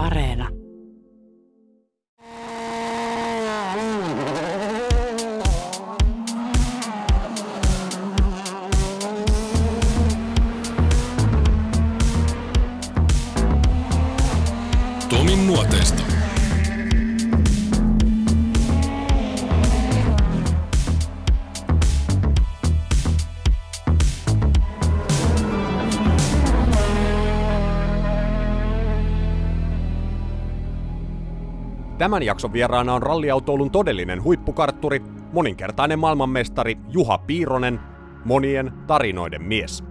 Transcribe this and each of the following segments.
Areena. Tämän jakson vieraana on ralliautoilun todellinen huippukartturi, moninkertainen maailmanmestari Juha Piironen, monien tarinoiden mies.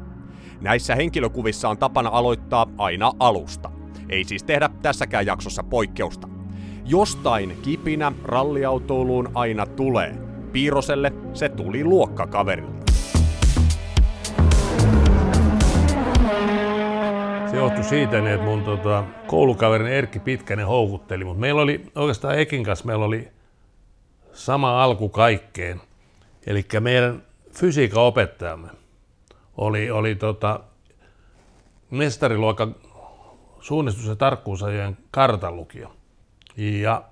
Näissä henkilökuvissa on tapana aloittaa aina alusta. Ei siis tehdä tässäkään jaksossa poikkeusta. Jostain kipinä ralliautoiluun aina tulee. Piiroselle se tuli luokkakaverilta. Se johtui siitä, että mun tota, koulukaverin Erkki Pitkänen houkutteli, mutta meillä oli oikeastaan Ekin kanssa meillä oli sama alku kaikkeen. Eli meidän fysiikan opettajamme oli, oli tota, mestariluokan suunnistus- ja tarkkuusajojen kartanlukija. Ja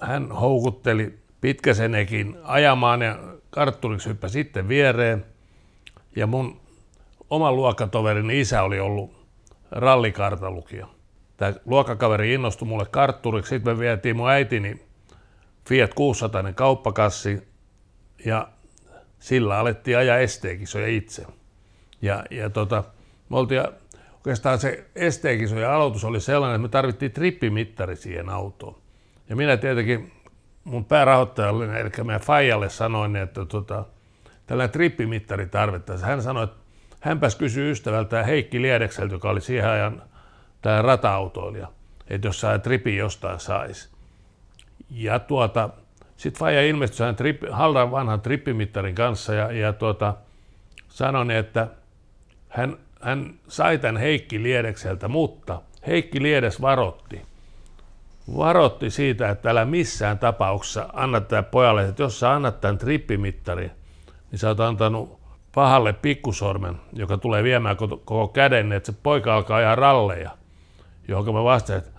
hän houkutteli Pitkäsen Ekin ajamaan ja kartturiksi hyppäsi sitten viereen. Ja mun oman luokkatoverini isä oli ollut rallikartalukija. Tämä luokkakaveri innostui mulle kartturiksi, sitten me vietiin mun äitini Fiat 600 kauppakassi ja sillä alettiin ajaa esteekisoja itse. Ja, ja tota, me oltiin, oikeastaan se esteekisojen aloitus oli sellainen, että me tarvittiin trippimittari siihen autoon. Ja minä tietenkin mun päärahoittajalle, eli meidän Fajalle sanoin, että tota, tällainen trippimittari tarvittaisiin. Hän sanoi, että hänpäs kysyi ystävältään Heikki Liedekseltä, joka oli siihen ajan tämä rata-autoilija, että jos saa tripi jostain saisi. Ja tuota, sitten Faija ilmestyi sen trippi, Haldan vanhan trippimittarin kanssa ja, ja tuota, sanoi, että hän, hän sai tämän Heikki Liedekseltä, mutta Heikki Liedes varotti. Varotti siitä, että älä missään tapauksessa anna tälle pojalle, että jos sä annat tämän trippimittarin, niin sä oot antanut pahalle pikkusormen, joka tulee viemään koko käden, että se poika alkaa ajaa ralleja, johon mä vastaan, että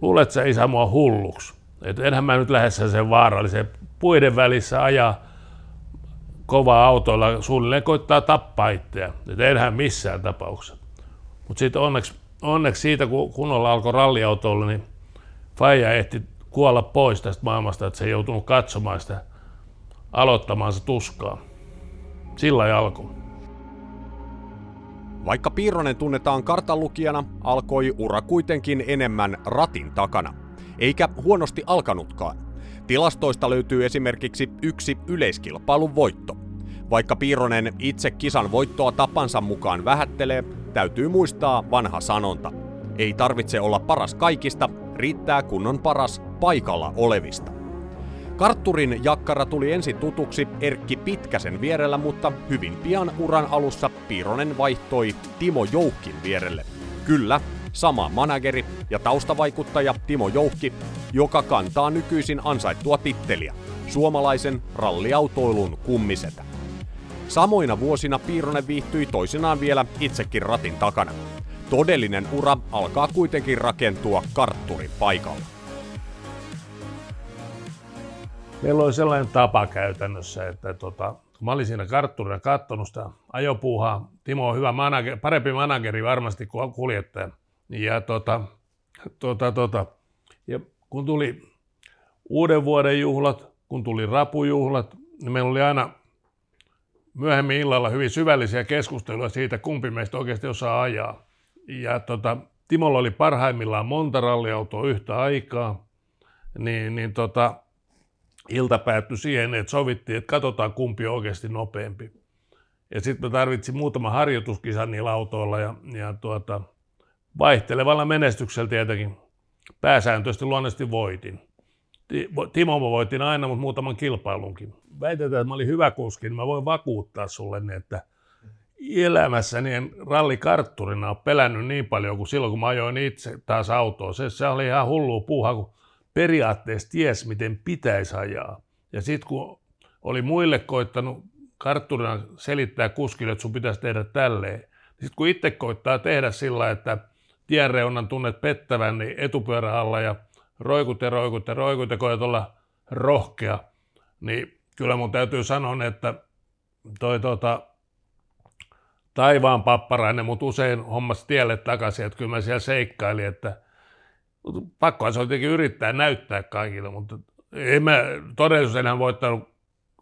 luulet sä isä mua hulluksi, että enhän mä nyt lähdessä sen vaarallisen puiden välissä ajaa kovaa autoilla, suunnilleen koittaa tappaa itseä, että enhän missään tapauksessa. Mutta sitten onneksi, onneksi siitä, kun kunnolla alkoi ralliautoilla, niin Faija ehti kuolla pois tästä maailmasta, että se ei joutunut katsomaan sitä aloittamaan se tuskaa. Sillä alkoi. Vaikka Piironen tunnetaan kartanlukijana, alkoi ura kuitenkin enemmän ratin takana. Eikä huonosti alkanutkaan. Tilastoista löytyy esimerkiksi yksi yleiskilpailun voitto. Vaikka Piironen itse kisan voittoa tapansa mukaan vähättelee, täytyy muistaa vanha sanonta. Ei tarvitse olla paras kaikista, riittää kun on paras paikalla olevista. Kartturin jakkara tuli ensin tutuksi Erkki Pitkäsen vierellä, mutta hyvin pian uran alussa Piironen vaihtoi Timo Joukkin vierelle. Kyllä, sama manageri ja taustavaikuttaja Timo Joukki, joka kantaa nykyisin ansaittua titteliä, suomalaisen ralliautoilun kummisetä. Samoina vuosina Piironen viihtyi toisinaan vielä itsekin ratin takana. Todellinen ura alkaa kuitenkin rakentua kartturin paikalla. Meillä oli sellainen tapa käytännössä, että tota, kun mä olin siinä kartturina katsonut sitä ajopuuhaa, Timo on hyvä manageri, parempi manageri varmasti kuin kuljettaja. Ja, tota, tota, tota, ja kun tuli uuden vuoden juhlat, kun tuli rapujuhlat, niin meillä oli aina myöhemmin illalla hyvin syvällisiä keskusteluja siitä, kumpi meistä oikeasti osaa ajaa. Ja tota, Timolla oli parhaimmillaan monta ralliautoa yhtä aikaa, niin, niin tota, ilta päättyi siihen, että sovittiin, että katsotaan kumpi on oikeasti nopeampi. Ja sitten me tarvitsin muutama harjoituskisan niillä autoilla ja, ja tuota, vaihtelevalla menestyksellä tietenkin pääsääntöisesti luonnollisesti voitin. Timo mä voitin aina, mutta muutaman kilpailunkin. Väitetään, että mä olin hyvä kuski, niin mä voin vakuuttaa sulle, että elämässäni en rallikartturina ole pelännyt niin paljon kuin silloin, kun mä ajoin itse taas autoa. Se, se oli ihan hullu puuha, kun periaatteessa ties, miten pitäisi ajaa. Ja sitten kun oli muille koittanut kartturina selittää kuskille, että sun pitäisi tehdä tälleen, niin sitten kun itse koittaa tehdä sillä, että tienreunan tunnet pettävän, niin etupyörä alla ja roikut ja roikut ja roikut ja koet olla rohkea, niin kyllä mun täytyy sanoa, että toi tota, taivaan papparainen mut usein hommas tielle takaisin, että kyllä mä siellä seikkailin, että pakkohan se on tietenkin yrittää näyttää kaikille, mutta en mä todellisuus enää voittanut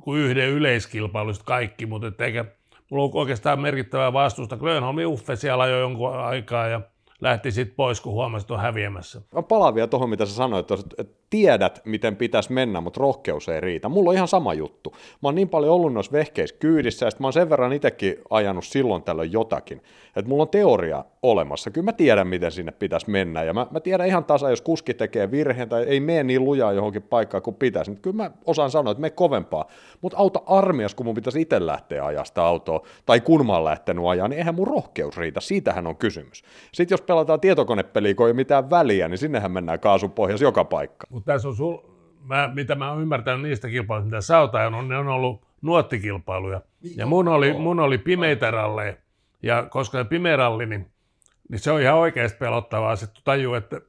kuin yhden yleiskilpailusta kaikki, mutta eikä mulla on oikeastaan merkittävää vastusta. Grönholm Uffe siellä jo jonkun aikaa ja lähti sitten pois, kun huomasi, että on häviämässä. Mä palaan vielä tuohon, mitä sä sanoit, että tiedät, miten pitäisi mennä, mutta rohkeus ei riitä. Mulla on ihan sama juttu. Mä oon niin paljon ollut noissa vehkeissä kyydissä, ja mä oon sen verran itsekin ajanut silloin tällöin jotakin, että mulla on teoria olemassa. Kyllä mä tiedän, miten sinne pitäisi mennä, ja mä, mä tiedän ihan tasa, jos kuski tekee virheen tai ei mene niin lujaa johonkin paikkaan kuin pitäisi, niin kyllä mä osaan sanoa, että me kovempaa. Mutta auta armias, kun mun pitäisi itse lähteä ajaa sitä autoa, tai kun mä oon lähtenyt ajaa, niin eihän mun rohkeus riitä. Siitähän on kysymys. Sitten jos pelataan tietokonepeliä, kun ei mitään väliä, niin sinnehän mennään kaasun pohjassa joka paikka. Mutta tässä on sul, mä, mitä mä oon ymmärtänyt niistä kilpailuista, mitä sä oot on, ne on ollut nuottikilpailuja. Ja mun oli, mun oli pimeitä ralleja. Ja koska se pimeä ralli, niin, niin se on ihan oikeasti pelottavaa. Sitten tajuu, että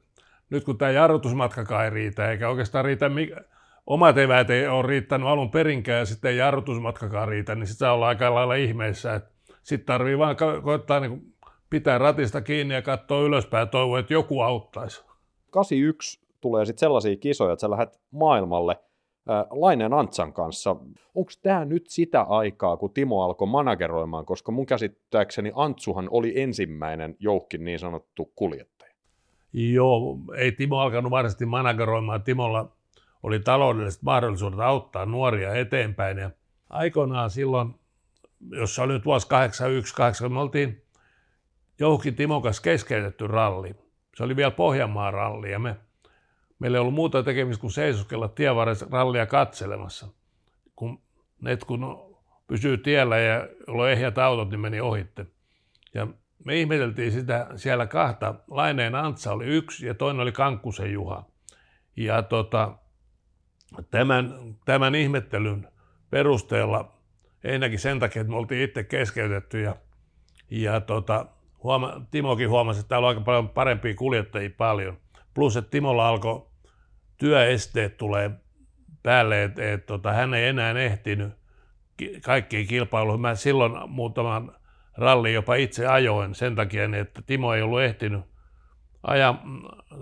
nyt kun tämä jarrutusmatkakaan ei riitä, eikä oikeastaan riitä, mikä, omat eväät ei ole riittänyt alun perinkään ja sitten jarrutusmatkakaan riitä, niin sitten saa olla aika lailla ihmeissä. Sitten tarvii vaan ko- koittaa niin pitää ratista kiinni ja katsoa ylöspäin ja toivoa, että joku auttaisi. 81 tulee sitten sellaisia kisoja, että sä lähdet maailmalle äh, Antsan kanssa. Onko tämä nyt sitä aikaa, kun Timo alkoi manageroimaan, koska mun käsittääkseni Antsuhan oli ensimmäinen jouhkin niin sanottu kuljettaja. Joo, ei Timo alkanut varsinaisesti manageroimaan. Timolla oli taloudelliset mahdollisuudet auttaa nuoria eteenpäin. Ja aikoinaan silloin, jos se oli nyt vuosi 81, 80, me oltiin Jouhki Timon kanssa keskeytetty ralli. Se oli vielä Pohjanmaan ralli ja me meillä ei ollut muuta tekemistä kuin seisoskella tievarressa rallia katselemassa. Kun ne, kun pysyy tiellä ja on ehjät autot, niin meni ohitte. Ja me ihmeteltiin sitä siellä kahta. Laineen Antsa oli yksi ja toinen oli Kankkusen Juha. Ja tota, tämän, tämän ihmettelyn perusteella, ensinnäkin sen takia, että me oltiin itse keskeytetty ja, ja tota, huoma, Timokin huomasi, että täällä on aika paljon parempia kuljettajia paljon. Plus, että Timolla alkoi työesteet tulee päälle, että et, tota, hän ei enää ehtinyt kaikkiin kilpailuihin. Mä silloin muutaman ralli jopa itse ajoin sen takia, että Timo ei ollut ehtinyt ajaa.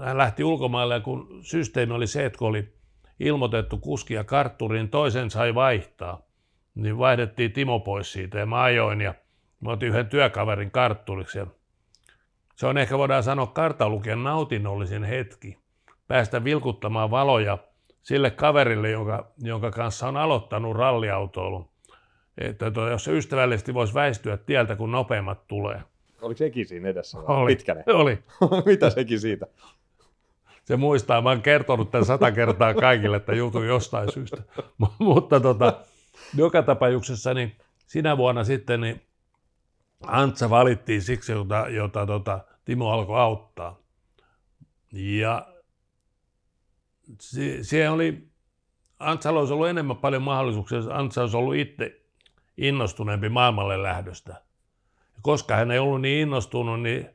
Hän lähti ulkomaille ja kun systeemi oli se, että kun oli ilmoitettu kuski ja kartturi, niin toisen sai vaihtaa. Niin vaihdettiin Timo pois siitä ja mä ajoin ja mä otin yhden työkaverin kartturiksi. Ja se on ehkä voidaan sanoa kartalukijan nautinnollisen hetki päästä vilkuttamaan valoja sille kaverille, jonka, jonka kanssa on aloittanut ralliautoilun. Että to, jos se ystävällisesti voisi väistyä tieltä, kun nopeammat tulee. Oliko sekin siinä edessä? Oli. Pitkänen. Oli. Mitä sekin siitä? Se muistaa, mä oon kertonut tämän sata kertaa kaikille, että joutuu jostain syystä. Mutta tota, joka tapauksessa niin sinä vuonna sitten niin Antsa valittiin siksi, jota, jota tota, Timo alkoi auttaa. Ja se, se oli, Antsalla olisi ollut enemmän paljon mahdollisuuksia, jos Antsa olisi ollut itse innostuneempi maailmalle lähdöstä. Ja koska hän ei ollut niin innostunut, niin,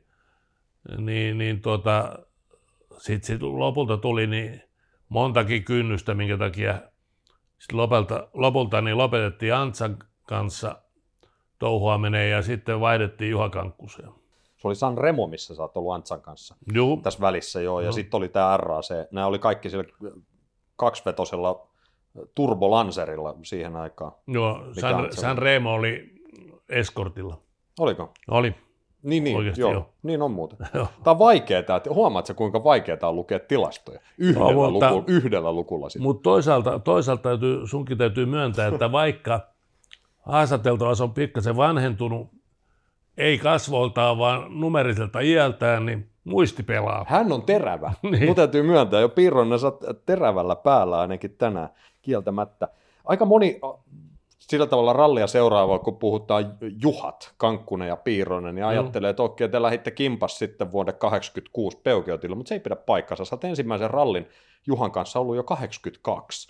niin, niin tuota, sitten sit lopulta tuli niin montakin kynnystä, minkä takia sit lopulta, lopulta niin lopetettiin Antsan kanssa touhuaminen ja sitten vaihdettiin Juha Kankkuseen. Se oli San Remo, missä sä oot ollut Antsan kanssa Joo. tässä välissä joo, ja sitten oli tämä RAC. Nämä oli kaikki sillä kaksivetosella turbolanserilla siihen aikaan. Joo, San, San Remo oli eskortilla. Oliko? Oli. Niin, niin, Oikeasti joo. joo. niin on muuten. Tämä on vaikeaa, huomaatko kuinka vaikeaa on lukea tilastoja yhdellä, mutta- luku, yhdellä lukulla. Mutta toisaalta, toisaalta täytyy, sunkin täytyy myöntää, että vaikka haastateltava on pikkasen vanhentunut, ei kasvoltaan, vaan numeriselta iältään, niin muisti pelaa. Hän on terävä. Niin. Mun täytyy myöntää, jo Piirronen sä terävällä päällä ainakin tänään kieltämättä. Aika moni sillä tavalla rallia seuraava, kun puhutaan Juhat, Kankkunen ja Piirronen, niin ajattelee, että okei, te lähditte kimpas sitten vuoden 86 Peugeotilla, mutta se ei pidä paikkansa. Sä ensimmäisen rallin Juhan kanssa ollut jo 82.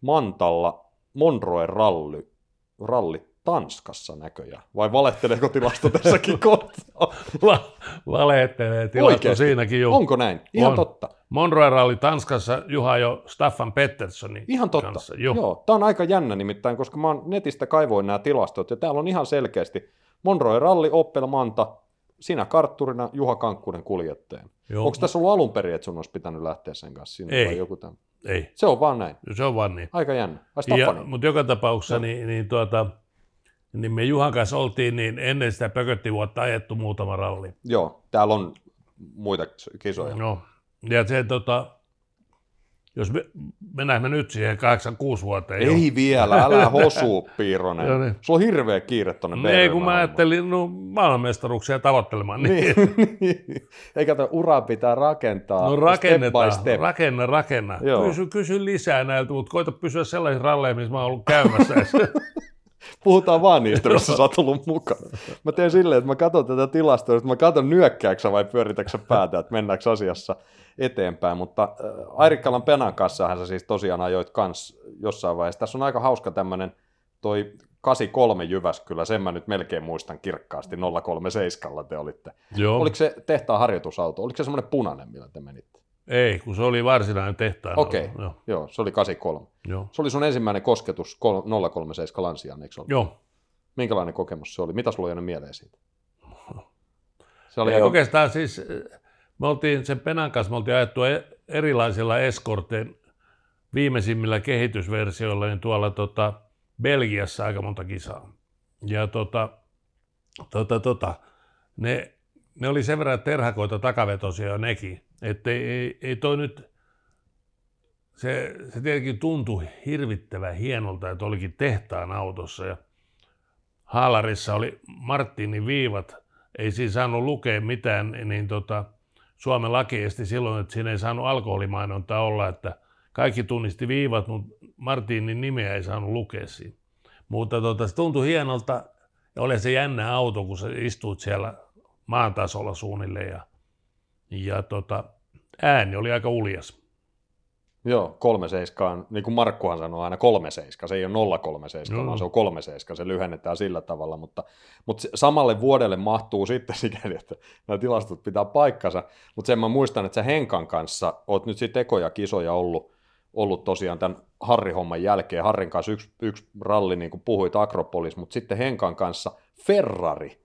Mantalla Monroe ralli, ralli Tanskassa näköjään. Vai valehteleeko tilasto tässäkin kohtaa? va- valehtelee tilasto Oikeesti? siinäkin jo. Onko näin? Ihan On. totta. Monroe Rally Tanskassa Juha jo Staffan Petterssonin Ihan totta. kanssa. Joo. Joo. Tämä on aika jännä nimittäin, koska mä oon netistä kaivoin nämä tilastot, ja täällä on ihan selkeästi Monroe Ralli, Opel Manta, sinä kartturina, Juha Kankkunen kuljettajana. Joo. Onko tässä ollut alun perin, että sun olisi pitänyt lähteä sen kanssa sinne Ei. vai joku tämän? Ei, Se on vaan näin. se on vaan niin. Aika jännä. Ja, Staffani. mutta joka tapauksessa niin, niin, tuota, niin me Juhan kanssa oltiin niin ennen sitä pököttivuotta ajettu muutama ralli. Joo, täällä on muita kisoja. No, ja se tota, jos me, mennään me nyt siihen 86 vuoteen. jo. Ei vielä, älä hosu, Piironen. Niin. Sulla on hirveä kiire tonne No Ei, kun mä ajattelin no, maailmanmestaruuksia tavoittelemaan. Niin. Niin. Eikä tuo ura pitää rakentaa No step rakennetaan, by step. rakenna, rakenna. Joo. Kysy, kysy lisää näiltä, mutta koita pysyä sellaisissa ralleissa, missä mä oon ollut käymässä. Puhutaan vaan niistä, missä sä oot ollut mukana. Mä teen silleen, että mä katson tätä tilastoa, että mä katson nyökkääksä vai pyöritäksä päätä, että mennäänkö asiassa eteenpäin. Mutta äh, Airikkalan Penan kanssahan sä siis tosiaan ajoit kans jossain vaiheessa. Tässä on aika hauska tämmönen toi 83 Jyväskylä, sen mä nyt melkein muistan kirkkaasti, 037 te olitte. Joo. Oliko se tehtaan harjoitusauto? Oliko se semmoinen punainen, millä te menitte? Ei, kun se oli varsinainen tehtaan. Okei, Joo. joo, se oli 83. Joo. Se oli sun ensimmäinen kosketus kol- 037 Lansiaan, eikö ollut? Joo. Minkälainen kokemus se oli? Mitä sulla on jäänyt mieleen siitä? Se oli Ei, aika... oikeastaan siis, eh, me oltiin sen Penan kanssa, me oltiin ajettu e- erilaisilla eskortein viimeisimmillä kehitysversioilla, niin tuolla tota, Belgiassa aika monta kisaa. Ja tota, tota, tota, ne, ne oli sen verran terhakoita takavetosia jo nekin, että ei, ei, ei toi nyt, se, se tietenkin tuntui hirvittävän hienolta, että olikin tehtaan autossa ja haalarissa oli Martinin viivat, ei siinä saanut lukea mitään, niin tota, Suomen laki esti silloin, että siinä ei saanut alkoholimainontaa olla, että kaikki tunnisti viivat, mutta Martinin nimeä ei saanut lukea siinä. Mutta tota, se tuntui hienolta ja oli se jännä auto, kun sä istuit siellä maan tasolla suunnilleen ja, ja tota, ääni oli aika uljas. Joo, 37, niin kuin Markkuhan sanoo aina 37, se ei ole 037, Joo. vaan se on 37, se lyhennetään sillä tavalla, mutta, mutta samalle vuodelle mahtuu sitten sikäli, että nämä tilastot pitää paikkansa, mutta sen mä muistan, että sä Henkan kanssa oot nyt sitten ekoja kisoja ollut, ollut tosiaan tämän Harri-homman jälkeen, Harrin kanssa yksi, yksi ralli, niin kuin puhuit, Akropolis, mutta sitten Henkan kanssa Ferrari,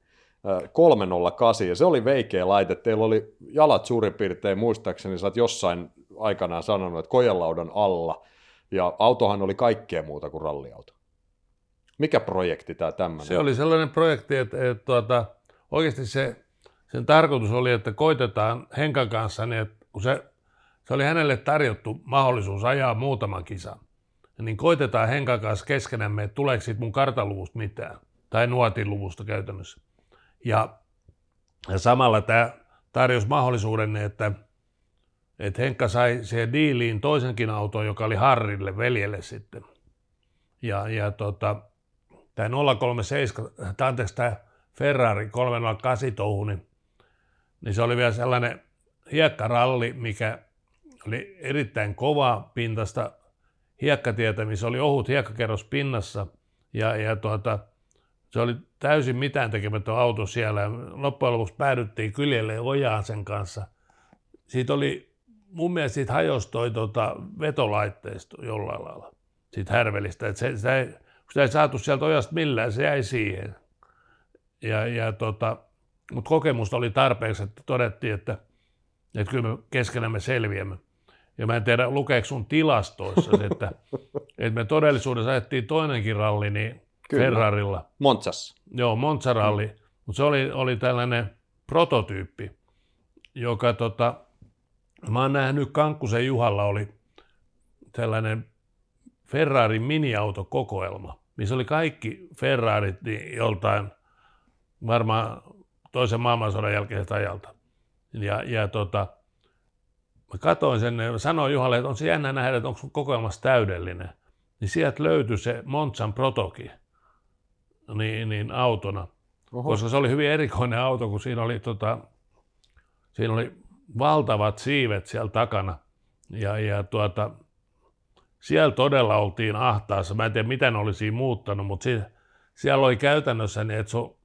308, ja se oli veikeä laite, teillä oli jalat suurin piirtein, muistaakseni sä oot jossain aikanaan sanonut, että kojelaudan alla, ja autohan oli kaikkea muuta kuin ralliauto. Mikä projekti tämä tämmöinen? Se oli sellainen projekti, että, että tuota, oikeasti se, sen tarkoitus oli, että koitetaan Henkan kanssa, niin että kun se, se oli hänelle tarjottu mahdollisuus ajaa muutaman kisan, niin koitetaan Henkan kanssa keskenämme, että tuleeko siitä mun kartaluvusta mitään, tai nuotiluvusta käytännössä. Ja, ja samalla tämä tarjosi mahdollisuuden, että, että Henkka sai siihen diiliin toisenkin auton, joka oli Harrille, veljelle sitten. Ja, ja tota, tämä 037, tai anteeksi tämä Ferrari 308 touhu, niin, niin se oli vielä sellainen hiekkaralli, mikä oli erittäin kova pintasta hiekkatietä, missä oli ohut hiekkakerros pinnassa, ja, ja tuota, se oli täysin mitään tekemätön auto siellä, loppujen lopuksi päädyttiin kyljelle ojaan sen kanssa. Siitä oli, mun mielestä siitä hajosi toi tota, vetolaitteisto jollain lailla, siitä härvelistä, että se, sitä ei, sitä ei saatu sieltä ojasta millään, se jäi siihen. Ja, ja tota, mutta kokemusta oli tarpeeksi, että todettiin, että, että kyllä me keskenämme selviämme. Ja mä en tiedä, lukeeko sun tilastoissa, että, että me todellisuudessa ajettiin toinenkin ralli niin Kyllä. Ferrarilla. Montsas. Joo, Monza-ralli, mm. mutta se oli, oli tällainen prototyyppi, joka tota, mä oon nähnyt Kankkusen Juhalla oli tällainen Ferrarin miniautokokoelma, missä oli kaikki Ferrarit niin joltain varmaan toisen maailmansodan jälkeiseltä ajalta. Ja, ja tota, mä katsoin sen ja sanoin Juhalle, että on se jännä nähdä, että onko kokoelmassa täydellinen. Niin sieltä löytyi se Monzan protoki niin, niin autona, Oho. koska se oli hyvin erikoinen auto, kun siinä oli, tota, siinä oli valtavat siivet siellä takana. Ja, ja tuota, siellä todella oltiin ahtaassa. Mä en tiedä, mitä ne olisi muuttanut, mutta siinä, siellä oli käytännössä niin, että sun,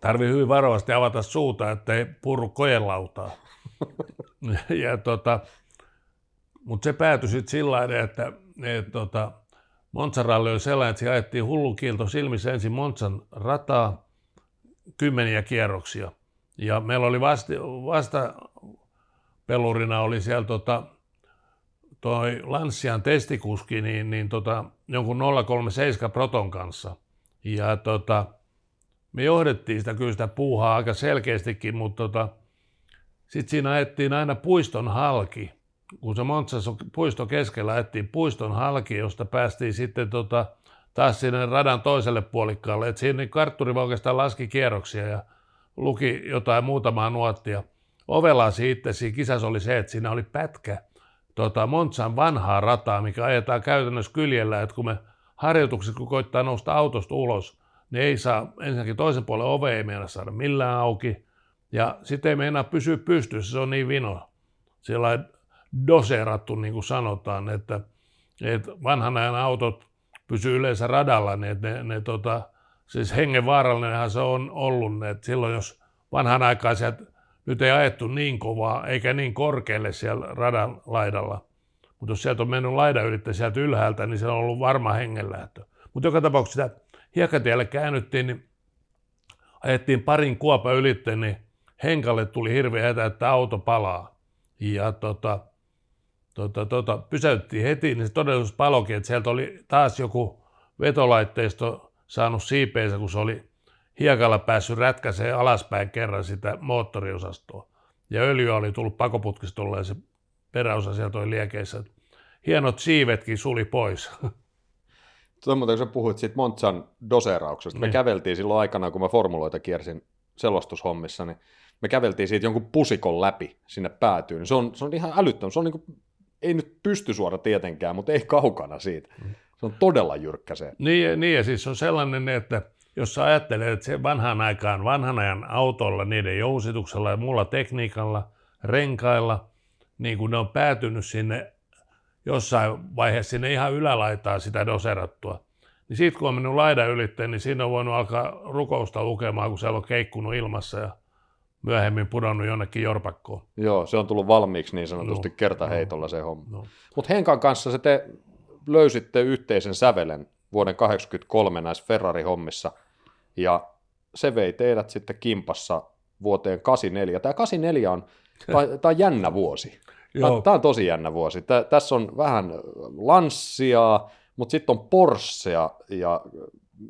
tarvii hyvin varovasti avata suuta, ettei purru kojelautaa. ja tota, mutta se päätyi sitten sillä tavalla, että et, tota, Montsaralli oli sellainen, että se ajettiin hullukilto silmissä ensin Montsan rataa kymmeniä kierroksia. Ja meillä oli vasta, vasta pelurina oli siellä tota, toi Lanssian testikuski niin, niin tota, jonkun 037 Proton kanssa. Ja tota, me johdettiin sitä kyllä sitä puuhaa aika selkeästikin, mutta tota, sitten siinä ajettiin aina puiston halki. Kun se Montsas puisto keskellä ajettiin puiston halki, josta päästiin sitten tota, taas sinne radan toiselle puolikkaalle. Et siinä kartturi oikeastaan laski kierroksia ja luki jotain muutamaa nuottia. Ovela siitä siinä kisassa oli se, että siinä oli pätkä tota, Montsan vanhaa rataa, mikä ajetaan käytännössä kyljellä, että kun me harjoituksessa, kun koittaa nousta autosta ulos, niin ei saa, ensinnäkin toisen puolen ove ei meinaa saada millään auki, ja sitten ei meinaa pysyä pystyssä, se on niin vino. Siellä doserattu, niin kuin sanotaan, että, että vanhan ajan autot pysyy yleensä radalla, niin että ne, ne tota, siis hengenvaarallinenhan se on ollut, että silloin jos vanhan aikaan sieltä nyt ei ajettu niin kovaa eikä niin korkealle siellä radan laidalla, mutta jos sieltä on mennyt laida ylitte sieltä ylhäältä, niin se on ollut varma hengenlähtö. Mutta joka tapauksessa sitä hiekkatielle käännyttiin, niin ajettiin parin kuopa ylitte, niin Henkalle tuli hirveä hätä, että auto palaa. Ja tota, tota, tota, pysäyttiin heti, niin se todellisuus palokin, että sieltä oli taas joku vetolaitteisto saanut siipeensä, kun se oli hiekalla päässyt rätkäseen alaspäin kerran sitä moottoriosastoa. Ja öljyä oli tullut pakoputkista ja se peräosa sieltä oli liekeissä. Hienot siivetkin suli pois. Tuo muuten, kun sä puhuit siitä Montsan doseerauksesta, niin. me käveltiin silloin aikana, kun mä formuloita kiersin selostushommissa, niin me käveltiin siitä jonkun pusikon läpi sinne päätyyn. Se on, se on ihan älyttömän. Se on niin kuin, ei nyt pysty suora tietenkään, mutta ei kaukana siitä. Se on todella jyrkkä se. Niin, niin ja siis on sellainen, että jos sä ajattelet, että se vanhan aikaan, vanhan ajan autolla, niiden jousituksella ja muulla tekniikalla, renkailla, niin kun ne on päätynyt sinne jossain vaiheessa sinne ihan ylälaitaan sitä doserattua, niin sitten kun on mennyt laidan ylitteen, niin siinä on voinut alkaa rukousta lukemaan, kun siellä on keikkunut ilmassa ja myöhemmin pudonnut jonnekin jorpakkoon. Joo, se on tullut valmiiksi niin sanotusti no, kertaheitolla no, se homma. No. Mutta Henkan kanssa se te löysitte yhteisen sävelen vuoden 1983 näissä Ferrari-hommissa, ja se vei teidät sitten kimpassa vuoteen 84. Tämä 84 on, tämä on jännä vuosi. Joo. Tämä on tosi jännä vuosi. Tää, tässä on vähän Lanssia, mutta sitten on Porschea ja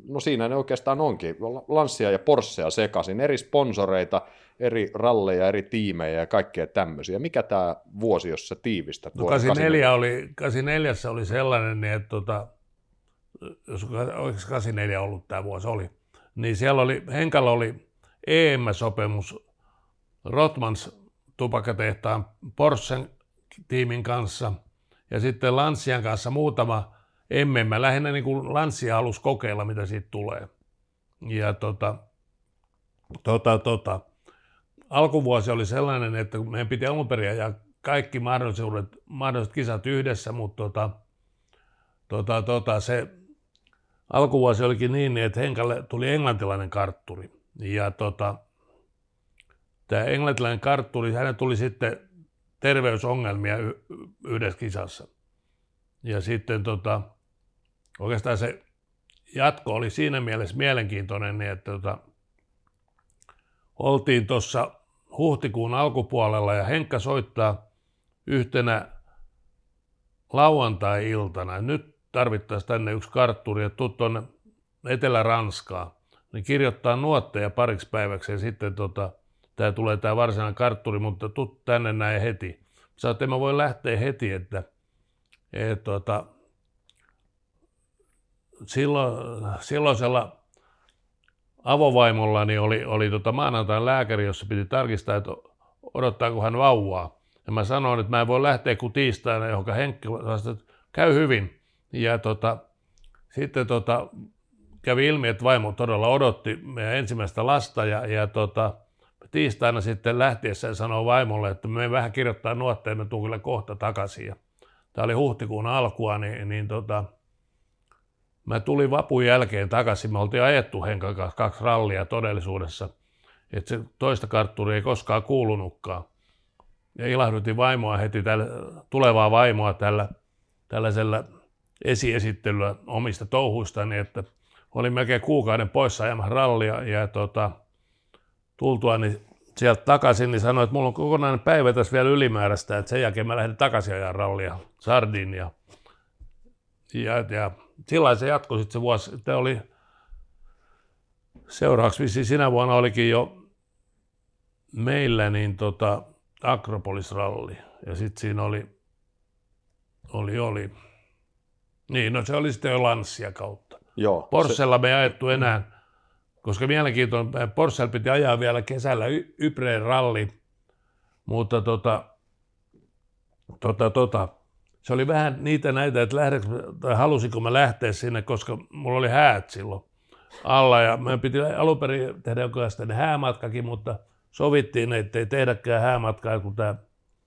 no siinä ne oikeastaan onkin. Lanssia ja Porschea sekaisin, eri sponsoreita, eri ralleja, eri tiimejä ja kaikkea tämmöisiä. Mikä tämä vuosi, jos sä tiivistät? No 84 oli, 84 oli sellainen, niin että tota, jos oliko 84 ollut tämä vuosi, oli, niin siellä oli, Henkalla oli EM-sopimus Rotmans tupakatehtaan Porschen tiimin kanssa ja sitten Lanssian kanssa muutama MM. Lähinnä niin kuin Lanssia halusi kokeilla, mitä siitä tulee. Ja tota, tota, tota. Alkuvuosi oli sellainen, että meidän piti alun perin ajaa kaikki mahdollisuudet, mahdolliset kisat yhdessä, mutta tota, tota, tota, se alkuvuosi olikin niin, että Henkalle tuli englantilainen kartturi. Ja tota, tämä englantilainen kartturi, hänen tuli sitten terveysongelmia y- yhdessä kisassa. Ja sitten tota, oikeastaan se jatko oli siinä mielessä mielenkiintoinen, niin että tota, oltiin tuossa huhtikuun alkupuolella ja Henkka soittaa yhtenä lauantai-iltana. Nyt tarvittaisiin tänne yksi kartturi ja tuu tuonne Etelä-Ranskaa. Niin kirjoittaa nuotteja pariksi päiväksi ja sitten tota, tämä tulee tämä varsinainen kartturi, mutta tuu tänne näin heti. Sä että mä voi lähteä heti, että et, tota, silloin, silloisella avovaimollani oli, oli tota maanantain lääkäri, jossa piti tarkistaa, että odottaako hän vauvaa. Ja mä sanoin, että mä en voi lähteä kuin tiistaina, johon Henkki sanoi, että käy hyvin. Ja tota, sitten tota, kävi ilmi, että vaimo todella odotti meidän ensimmäistä lasta ja, ja tota, tiistaina sitten lähtiessä sanoi vaimolle, että me vähän kirjoittaa nuotteen, me tuun kyllä kohta takaisin. Ja tämä oli huhtikuun alkua, niin, niin tota, mä tulin vapun jälkeen takaisin. Me oltiin ajettu Henkan kanssa kaksi rallia todellisuudessa. että se toista kartturia ei koskaan kuulunutkaan. Ja ilahdutin vaimoa heti, tällä, tulevaa vaimoa tällä, tällaisella esiesittelyllä omista touhuistani, että olin melkein kuukauden poissa ajamassa rallia ja tota, tultua niin sieltä takaisin, niin sanoin, että mulla on kokonainen päivä tässä vielä ylimääräistä, että sen jälkeen mä lähden takaisin ajan rallia Sardinia. Ja, ja sillä se jatkoi sitten se vuosi. Sitten oli seuraavaksi sinä vuonna olikin jo meillä niin tota, Akropolis-ralli. Ja sitten siinä oli, oli, oli, niin no se oli sitten jo Lanssia kautta. Joo. Porschella se... me ei ajettu enää, koska mielenkiintoinen, Porschella piti ajaa vielä kesällä y- Ypreen ralli, mutta tota, tota, tota, se oli vähän niitä näitä, että lähdekö, tai halusinko mä lähteä sinne, koska mulla oli häät silloin alla ja me piti alun perin tehdä jonkinlaista häämatkakin, mutta sovittiin, että ei tehdäkään häämatkaa, kun tämä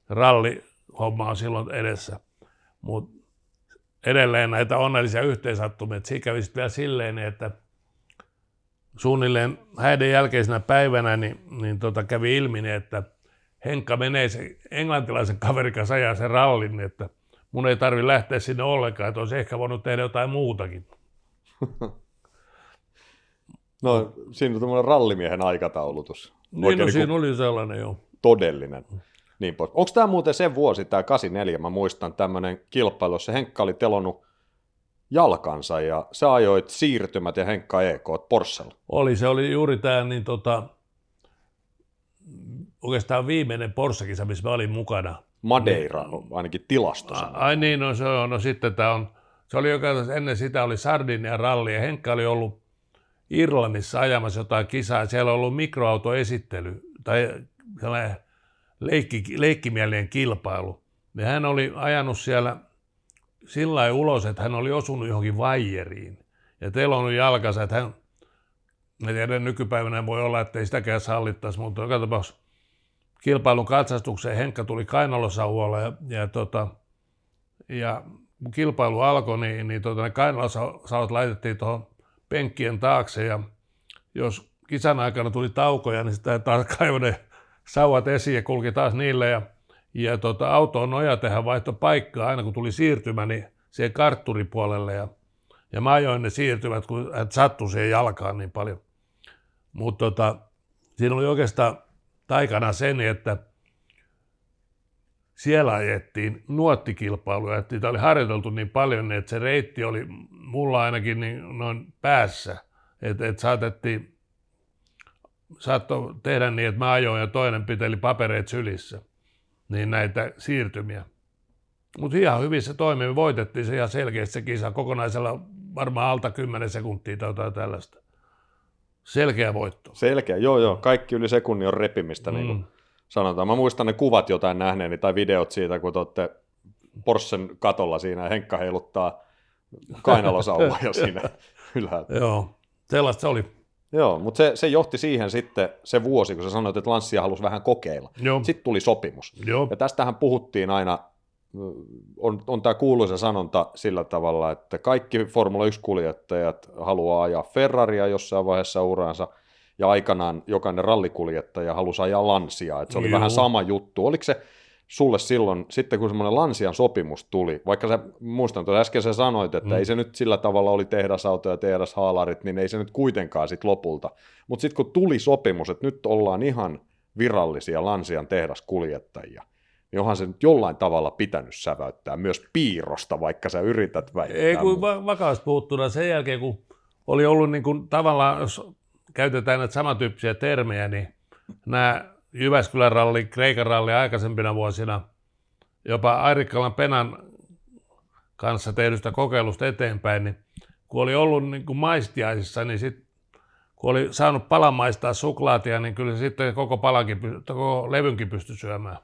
rallihomma on silloin edessä. Mutta edelleen näitä onnellisia yhteensattumia, että siinä kävi vielä silleen, että suunnilleen häiden jälkeisenä päivänä niin, niin tota kävi ilmi, että Henkka menee se englantilaisen kaverin kanssa ajaa sen rallin, että mun ei tarvi lähteä sinne ollenkaan, että olisi ehkä voinut tehdä jotain muutakin. No, siinä on tämmöinen rallimiehen aikataulutus. Niin, no, niin siinä oli sellainen, joo. Todellinen. Niin pois. Onko tämä muuten se vuosi, tämä 84, mä muistan tämmöinen kilpailu, jossa Henkka oli telonut jalkansa ja sä ajoit siirtymät ja Henkka EK Porschella. Oli, se oli juuri tämä niin tota, oikeastaan viimeinen Porschakisa, missä mä olin mukana. Madeira ainakin tilastossa. Ai niin, no se on, no sitten tämä on, se oli joka ennen sitä oli Sardinia ralli ja Henkka oli ollut Irlannissa ajamassa jotain kisaa, siellä on ollut mikroautoesittely tai sellainen leikki, leikkimielinen kilpailu. Ja hän oli ajanut siellä sillä ulos, että hän oli osunut johonkin vaijeriin ja telonut jalkansa, että hän, en tiedä nykypäivänä voi olla, että ei sitäkään sallittaisi, mutta joka tapauksessa kilpailun katsastukseen. Henkka tuli kainalosauvalle ja, ja, tota, ja kun kilpailu alkoi, niin, niin tota, ne kainalosauvat laitettiin tuohon penkkien taakse ja jos kisan aikana tuli taukoja, niin sitä taas kaivoi ne sauvat esiin ja kulki taas niille. Ja, ja tota, autoon nojatehän vaihto paikkaa aina kun tuli siirtymä, niin siihen kartturipuolelle ja, ja mä ajoin ne siirtymät, kun hän sattui siihen jalkaan niin paljon. Mutta tota, siinä oli oikeastaan taikana sen, että siellä ajettiin nuottikilpailuja, että niitä oli harjoiteltu niin paljon, että se reitti oli mulla ainakin niin noin päässä, että, että saatettiin saattoi tehdä niin, että mä ajoin ja toinen piteli papereet sylissä, niin näitä siirtymiä. Mutta ihan hyvin se toimi, me voitettiin se ihan selkeästi se kisa kokonaisella varmaan alta 10 sekuntia tai jotain tällaista. Selkeä voitto. Selkeä, joo joo, kaikki yli sekunnin on repimistä, mm. niin kuin sanotaan. Mä muistan ne kuvat jotain nähneeni tai videot siitä, kun te olette Porschen katolla siinä ja Henkka heiluttaa kainalosauvoja siinä ylhäällä. Joo, sellaista se oli. Joo, mutta se, se johti siihen sitten se vuosi, kun sä sanoit, että Lanssia halusi vähän kokeilla. Joo. Sitten tuli sopimus. Joo. Ja tästähän puhuttiin aina, on, on tämä kuuluisa sanonta sillä tavalla, että kaikki Formula 1-kuljettajat haluaa ajaa Ferraria jossain vaiheessa uraansa, ja aikanaan jokainen rallikuljettaja halusi ajaa Lansia, että se oli Joo. vähän sama juttu. Oliko se sulle silloin, sitten kun semmoinen Lansian sopimus tuli, vaikka sä, muistan tuossa äsken sä sanoit, että mm. ei se nyt sillä tavalla oli tehdasauto ja tehdashaalarit, niin ei se nyt kuitenkaan sitten lopulta. Mutta sitten kun tuli sopimus, että nyt ollaan ihan virallisia Lansian tehdaskuljettajia, niin onhan se nyt jollain tavalla pitänyt säväyttää myös piirosta, vaikka sä yrität väittää. Ei kun va- vakaasti puuttuna sen jälkeen, kun oli ollut niin kuin, tavallaan, jos käytetään näitä samantyyppisiä termejä, niin nämä Jyväskylän ralli, Kreikan ralli aikaisempina vuosina, jopa Airikkalan Penan kanssa tehdystä kokeilusta eteenpäin, niin kun oli ollut niin kuin maistiaisissa, niin sit, kun oli saanut palan maistaa suklaatia, niin kyllä se sitten koko, palankin, koko levynkin pystyi syömään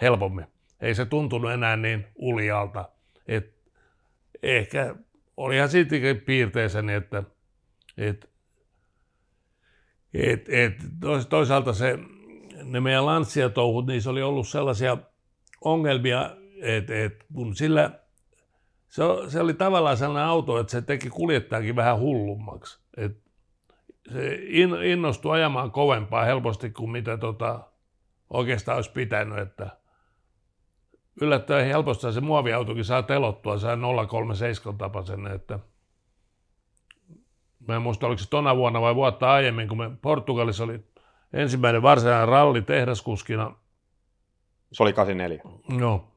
helpommin. Ei se tuntunut enää niin uljalta. Et ehkä ihan siitäkin piirteiseni, että et, et, et, toisaalta se ne meidän lanssiatouhut, niin se oli ollut sellaisia ongelmia, että, että kun sillä, se, se oli tavallaan sellainen auto, että se teki kuljettajakin vähän hullummaksi. Et se in, innostui ajamaan kovempaa helposti kuin mitä tota, oikeastaan olisi pitänyt, että yllättäen helposti se muoviautokin saa telottua, saa 037 tapaisen, että mä en muista, oliko se tona vuonna vai vuotta aiemmin, kun me Portugalissa oli ensimmäinen varsinainen ralli tehdaskuskina. Se oli 84. Joo,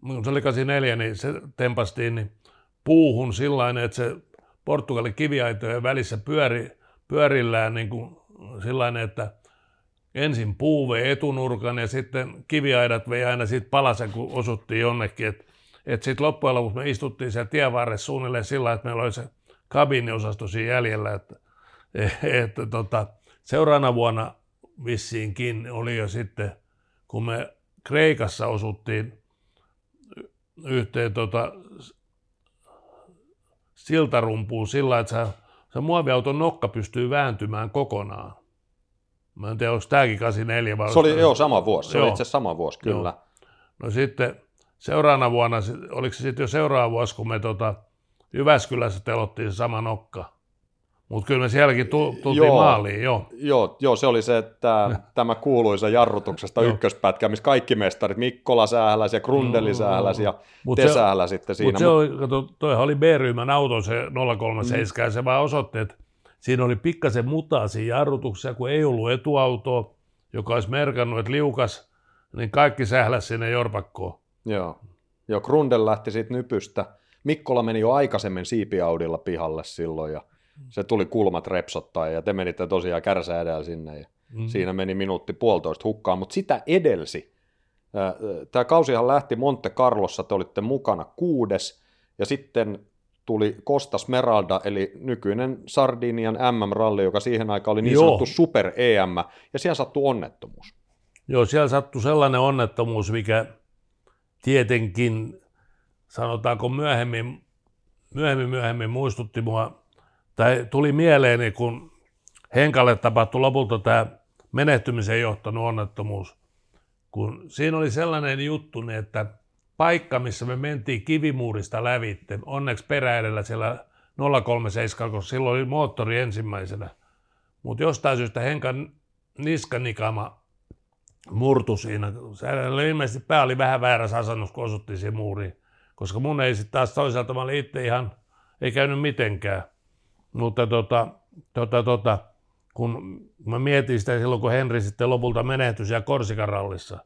kun se oli 84, niin se tempastiin niin puuhun sillä että se Portugalin kiviaitojen välissä pyöri, pyörillään niin kuin sillainen, että ensin puu vei etunurkan ja sitten kiviaidat vei aina siitä palasen, kun osuttiin jonnekin. Että et sitten loppujen lopuksi me istuttiin siellä tien varressa suunnilleen sillä että meillä oli se kabiniosasto siinä jäljellä. Että, että tota, seuraavana vuonna vissiinkin oli jo sitten, kun me Kreikassa osuttiin yhteen tota, siltarumpuun sillä, että se, se muoviauton nokka pystyy vääntymään kokonaan. Mä en tiedä, onko tämäkin 84 vai... Se oli, joo, sama vuosi. Se joo. oli itse sama vuosi, kyllä. Joo. No sitten seuraavana vuonna, oliko se sitten jo seuraava vuosi, kun me tota, Jyväskylässä telottiin se sama nokka. Mutta kyllä me sielläkin tultiin joo, maaliin, joo. joo. Joo, se oli se, että tämä kuuluisa jarrutuksesta ykköspätkä, missä kaikki mestarit, Mikkola säähläsi ja Grundeli säähläsi ja te sitten siinä. Mutta se oli, kato, toihan oli B-ryhmän auto se 037, mm. se vaan osoitti, että siinä oli pikkasen mutaa siinä jarrutuksessa, kun ei ollut etuautoa, joka olisi merkannut, että liukas, niin kaikki sähläsi sinne jorpakkoon. Joo. Joo, Grundel lähti siitä nypystä. Mikkola meni jo aikaisemmin siipiaudilla pihalle silloin ja se tuli kulmat repsottaa ja te menitte tosiaan kärsä edellä sinne ja mm. siinä meni minuutti puolitoista hukkaan, mutta sitä edelsi. Tämä kausihan lähti Monte Carlossa, te olitte mukana kuudes ja sitten tuli Costa Smeralda, eli nykyinen Sardinian MM-ralli, joka siihen aikaan oli niin Joo. sanottu Super EM, ja siellä sattui onnettomuus. Joo, siellä sattui sellainen onnettomuus, mikä tietenkin, sanotaanko myöhemmin, myöhemmin, myöhemmin muistutti mua tai tuli mieleeni, kun Henkalle tapahtui lopulta tämä menehtymiseen johtanut onnettomuus, kun siinä oli sellainen juttu, niin että paikka, missä me mentiin kivimuurista lävitte, onneksi peräedellä siellä 037, koska silloin oli moottori ensimmäisenä, mutta jostain syystä Henkan niskanikama murtu siinä. Se ilmeisesti pää oli vähän väärässä asennossa, kun osuttiin siihen muuriin, koska mun ei sitten taas toisaalta, mä olin itse ihan, ei käynyt mitenkään. Mutta tota, tota, tota, kun mä mietin sitä silloin, kun Henri sitten lopulta menehtyi siellä Korsikarallissa,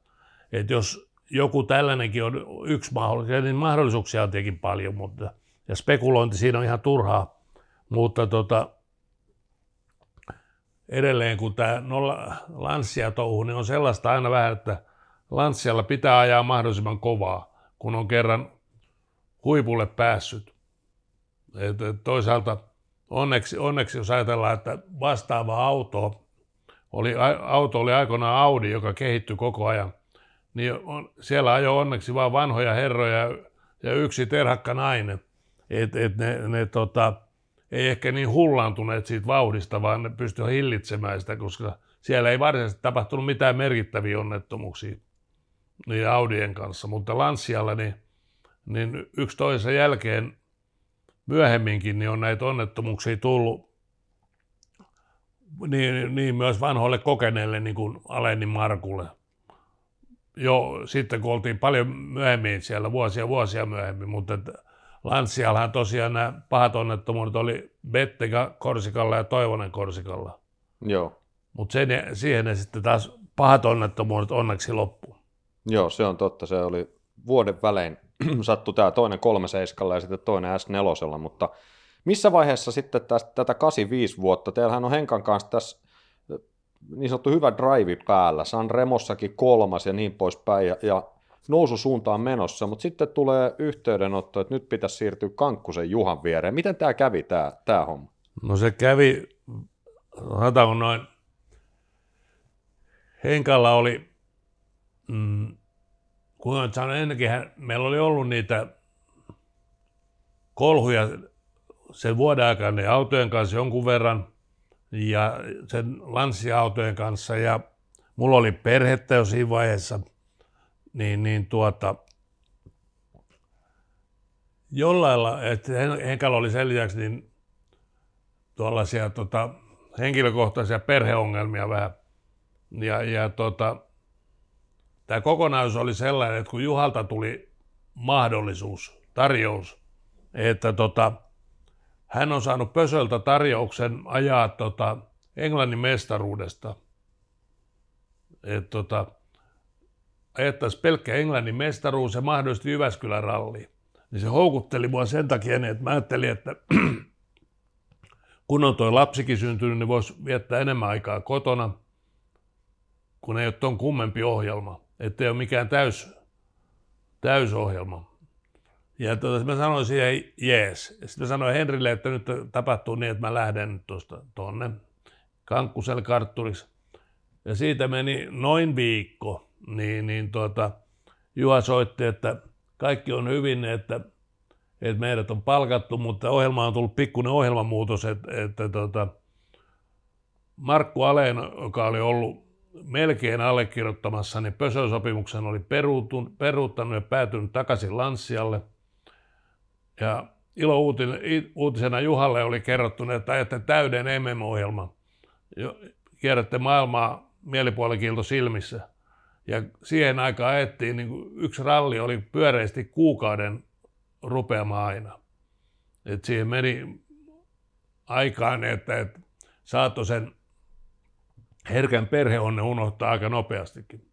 että jos joku tällainenkin on yksi mahdollisuus, niin mahdollisuuksia on tietenkin paljon, mutta ja spekulointi siinä on ihan turhaa, mutta tota, edelleen kun tämä nolla lanssia touhu, niin on sellaista aina vähän, että lanssialla pitää ajaa mahdollisimman kovaa, kun on kerran huipulle päässyt. Et, toisaalta onneksi, onneksi jos ajatellaan, että vastaava auto oli, auto oli aikoinaan Audi, joka kehittyi koko ajan, niin on, siellä ajoi onneksi vain vanhoja herroja ja yksi terhakka nainen. Et, et ne, ne tota, ei ehkä niin hullaantuneet siitä vauhdista, vaan ne pystyivät hillitsemään sitä, koska siellä ei varsinaisesti tapahtunut mitään merkittäviä onnettomuuksia niin Audien kanssa, mutta Lanssialla niin, niin yksi toisensa jälkeen myöhemminkin niin on näitä onnettomuuksia tullut niin, niin myös vanhoille kokeneille, niin kuin Aleni Markulle. Jo sitten, kun oltiin paljon myöhemmin siellä, vuosia vuosia myöhemmin, mutta Lanssiallahan tosiaan nämä pahat onnettomuudet oli Bettega Korsikalla ja Toivonen Korsikalla. Joo. Mutta siihen ne sitten taas pahat onnettomuudet onneksi loppu. Joo, se on totta. Se oli vuoden välein sattui tämä toinen 37 ja sitten toinen S4, mutta missä vaiheessa sitten tästä, tätä 85 vuotta, teillähän on Henkan kanssa tässä niin sanottu hyvä drive päällä, San Remossakin kolmas ja niin poispäin, ja, ja noususuuntaan menossa, mutta sitten tulee yhteydenotto, että nyt pitäisi siirtyä Kankkusen Juhan viereen. Miten tämä kävi, tämä, tämä homma? No se kävi, sanotaanko noin, Henkalla oli mm, kuten sanoin ennenkin, meillä oli ollut niitä kolhuja sen vuoden aikana autojen kanssa jonkun verran ja sen lanssiautojen kanssa ja mulla oli perhettä jo siinä vaiheessa, niin, niin tuota, jollain lailla, että Henkalla oli sen lisäksi niin tuollaisia tota, henkilökohtaisia perheongelmia vähän. Ja, ja tota, tämä kokonaisuus oli sellainen, että kun Juhalta tuli mahdollisuus, tarjous, että tota, hän on saanut Pösöltä tarjouksen ajaa tota, Englannin mestaruudesta. Että tota, ajettaisiin pelkkä Englannin mestaruus ja mahdollisesti Jyväskylän ralli. Niin se houkutteli mua sen takia, että mä ajattelin, että kun on tuo lapsikin syntynyt, niin voisi viettää enemmän aikaa kotona, kun ei ole tuon kummempi ohjelma. Että ei ole mikään täys, täysohjelma. Ja tuota, mä sanoin siihen jees. Sitten mä sanoin Henrille, että nyt tapahtuu niin, että mä lähden tuosta tuonne Kankkuselle kartturiksi. Ja siitä meni noin viikko, niin, niin tuota, Juha soitti, että kaikki on hyvin, että, että meidät on palkattu, mutta ohjelma on tullut pikkuinen ohjelmamuutos, että, että tuota, Markku Aleen, joka oli ollut melkein allekirjoittamassa, niin Pösö-sopimuksen oli peruuttanut ja päätynyt takaisin Lanssialle – ja ilo uutisena Juhalle oli kerrottu, että ajatte täyden MM-ohjelman. Kierrätte maailmaa mielipuolikilto silmissä. Ja siihen aikaan ajettiin, niin yksi ralli oli pyöreästi kuukauden rupeama aina. Et siihen meni aikaan, että, että saattoi sen herkän perheonne unohtaa aika nopeastikin.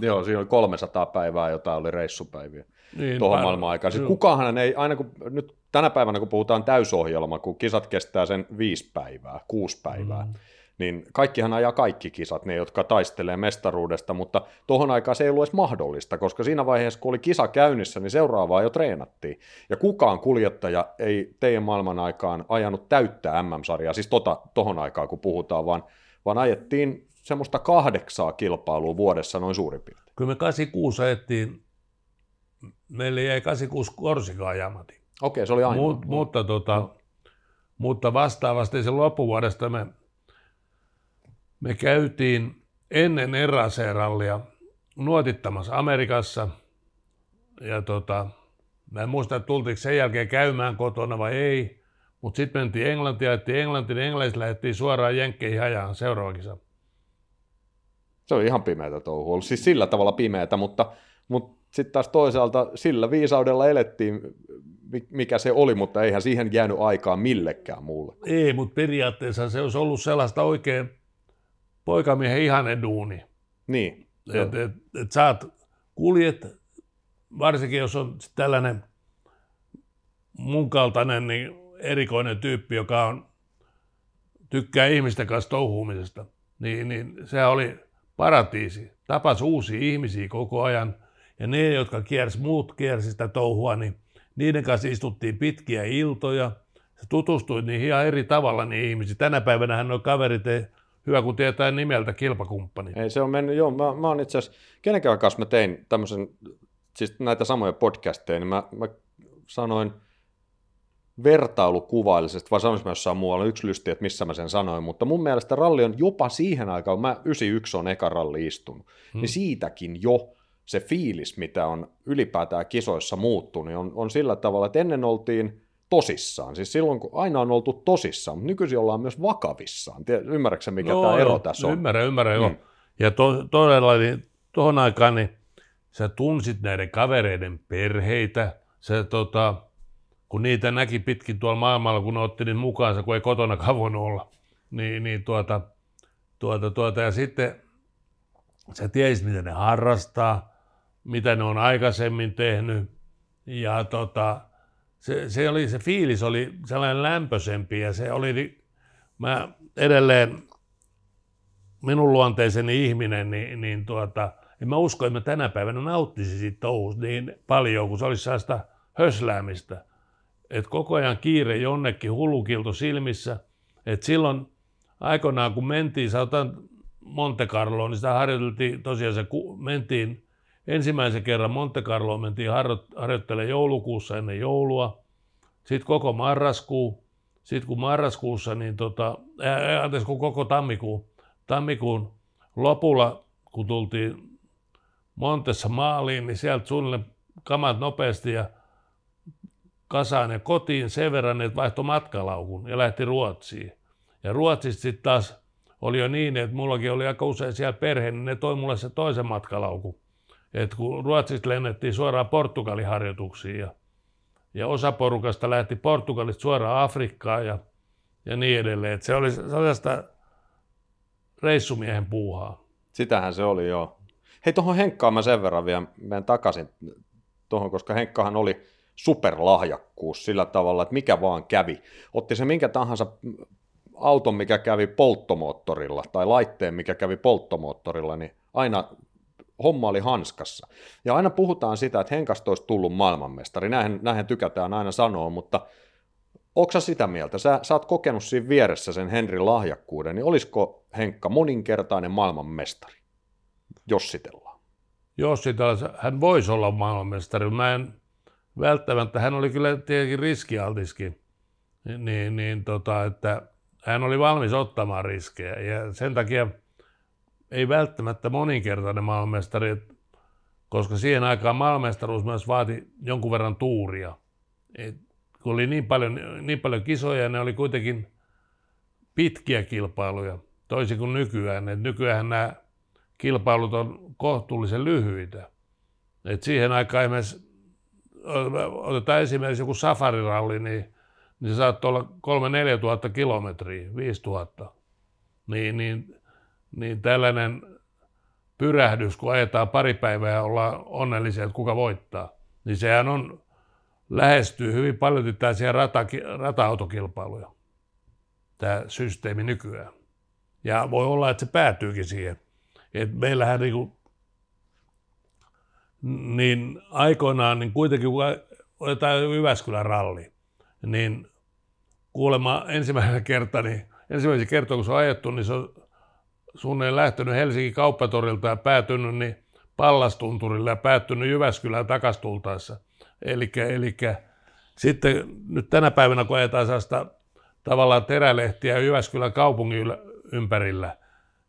Joo, siinä oli 300 päivää, jota oli reissupäiviä niin, tuohon maailman aikaan. Siis kukaanhan ei, aina kun nyt tänä päivänä kun puhutaan täysohjelma, kun kisat kestää sen viisi päivää, kuusi päivää, mm. niin kaikkihan ajaa kaikki kisat, ne jotka taistelee mestaruudesta, mutta tuohon aikaan se ei ollut edes mahdollista, koska siinä vaiheessa, kun oli kisa käynnissä, niin seuraavaa jo treenattiin. Ja kukaan kuljettaja ei teidän maailman aikaan ajanut täyttää MM-sarjaa, siis tota, tohon aikaan kun puhutaan, vaan, vaan ajettiin semmoista kahdeksaa kilpailua vuodessa noin suurin piirtein. Kyllä me 86 ajettiin meille jäi 86 Korsika ajamati. Okei, se oli ainoa. Mut, mutta, tota, mutta vastaavasti sen loppuvuodesta me, me käytiin ennen eraseerallia nuotittamassa Amerikassa. Ja tota, mä en muista, että tultiinko sen jälkeen käymään kotona vai ei. Mutta sitten mentiin Englantiin, ajettiin Englantiin, niin Englannissa lähdettiin suoraan Jenkkeihin ajaan seuraava kisa. Se oli ihan pimeätä touhua. Siis sillä tavalla pimeätä, mutta, mutta sitten taas toisaalta sillä viisaudella elettiin, mikä se oli, mutta eihän siihen jäänyt aikaa millekään muulle. Ei, mutta periaatteessa se olisi ollut sellaista oikein poikamiehen ihanen duuni. Niin. Että et, et saat kuljet, varsinkin jos on tällainen mun kaltainen niin erikoinen tyyppi, joka on, tykkää ihmisten kanssa touhumisesta, niin, niin se oli paratiisi. Tapas uusia ihmisiä koko ajan – ja ne, jotka kiers, muut kiersi sitä touhua, niin niiden kanssa istuttiin pitkiä iltoja. Se tutustui niihin ihan eri tavalla niin ihmisiin. Tänä päivänä hän on kaverit, ei, hyvä kun tietää nimeltä kilpakumppani. Ei se on mennyt, joo, mä, mä oon itse asiassa, kenenkään kanssa mä tein tämmöisen, siis näitä samoja podcasteja, niin mä, mä sanoin vertailukuvaillisesti, vai sanoisin mä jossain muualla yksi lysti, että missä mä sen sanoin, mutta mun mielestä ralli on jopa siihen aikaan, kun mä 91 on eka ralli istunut, hmm. niin siitäkin jo se fiilis, mitä on ylipäätään kisoissa muuttunut, niin on, on sillä tavalla, että ennen oltiin tosissaan. Siis silloin, kun aina on oltu tosissaan, mutta nykyisin ollaan myös vakavissaan. Ymmärrätkö mikä no, tämä ero tässä on? Ymmärrän, ymmärrän, mm. joo. Ja to, todella, niin tuohon aikaan niin sä tunsit näiden kavereiden perheitä, se, tota, kun niitä näki pitkin tuolla maailmalla, kun ne otti niin mukaansa, kun ei kotona voinut olla. Niin, niin tuota, tuota, tuota, ja sitten sä tiesit, miten ne harrastaa, mitä ne on aikaisemmin tehnyt. Ja tota, se, se, oli, se fiilis oli sellainen lämpöisempi ja se oli, mä edelleen minun luonteiseni ihminen, niin, niin tuota, en mä usko, että mä tänä päivänä nauttisi siitä touhusta niin paljon, kun se olisi sellaista hösläämistä. Että koko ajan kiire jonnekin hullukilto silmissä. Että silloin aikoinaan, kun mentiin, sanotaan Monte Carloon, niin sitä harjoiteltiin, tosiaan se mentiin Ensimmäisen kerran Monte Carlo mentiin harjoittelemaan joulukuussa ennen joulua. Sitten koko marraskuu. Sitten kun marraskuussa, niin tota, ää, anteeksi, kun koko tammikuu, tammikuun lopulla, kun tultiin Montessa maaliin, niin sieltä suunnilleen kamat nopeasti ja kasaan ja kotiin sen verran, että vaihtoi matkalaukun ja lähti Ruotsiin. Ja Ruotsissa sitten taas oli jo niin, että mullakin oli aika usein siellä perhe, niin ne toi mulle se toisen matkalaukun. Et kun Ruotsista lennettiin suoraan Portugalin harjoituksiin ja, ja osa porukasta lähti Portugalista suoraan Afrikkaan ja, ja niin edelleen. Et se oli sellaista reissumiehen puuhaa. Sitähän se oli, joo. Hei, tuohon Henkkaan mä sen verran vielä menen takaisin tuohon, koska Henkkahan oli superlahjakkuus sillä tavalla, että mikä vaan kävi. Otti se minkä tahansa auton, mikä kävi polttomoottorilla, tai laitteen, mikä kävi polttomoottorilla, niin aina homma oli hanskassa. Ja aina puhutaan sitä, että Henkasta olisi tullut maailmanmestari, näin, näin tykätään aina sanoa, mutta onko sitä mieltä? Sä, sä oot kokenut siinä vieressä sen Henrin lahjakkuuden, niin olisiko Henkka moninkertainen maailmanmestari? Jossitellaan. Jossitellaan, hän voisi olla maailmanmestari, mä en välttämättä, hän oli kyllä tietenkin riskialtiskin, niin, niin tota, että hän oli valmis ottamaan riskejä ja sen takia ei välttämättä moninkertainen maailmanmestari, koska siihen aikaan maailmanmestaruus myös vaati jonkun verran tuuria. Et kun oli niin paljon, niin paljon kisoja, ne oli kuitenkin pitkiä kilpailuja, toisin kuin nykyään. Et nykyään nämä kilpailut on kohtuullisen lyhyitä. Et siihen aikaan esimerkiksi, otetaan esimerkiksi joku safariralli, niin niin se saattoi olla 3-4 tuhatta kilometriä, 5 tuhatta. Niin, niin, niin tällainen pyrähdys, kun ajetaan pari päivää ja ollaan onnellisia, että kuka voittaa, niin sehän on, lähestyy hyvin paljon tällaisia rata, rata-autokilpailuja, tämä systeemi nykyään. Ja voi olla, että se päätyykin siihen. Et meillähän niin, kuin, niin aikoinaan niin kuitenkin, kun otetaan Jyväskylän ralli, niin kuulemma ensimmäinen kerta, niin ensimmäisen kertaa kun se on ajettu, niin se on suunnilleen lähtenyt Helsingin kauppatorilta ja päätynyt niin Pallastunturille ja päättynyt Jyväskylään takastultaessa. Eli sitten nyt tänä päivänä, kun ajetaan sellaista tavallaan terälehtiä Jyväskylän kaupungin ympärillä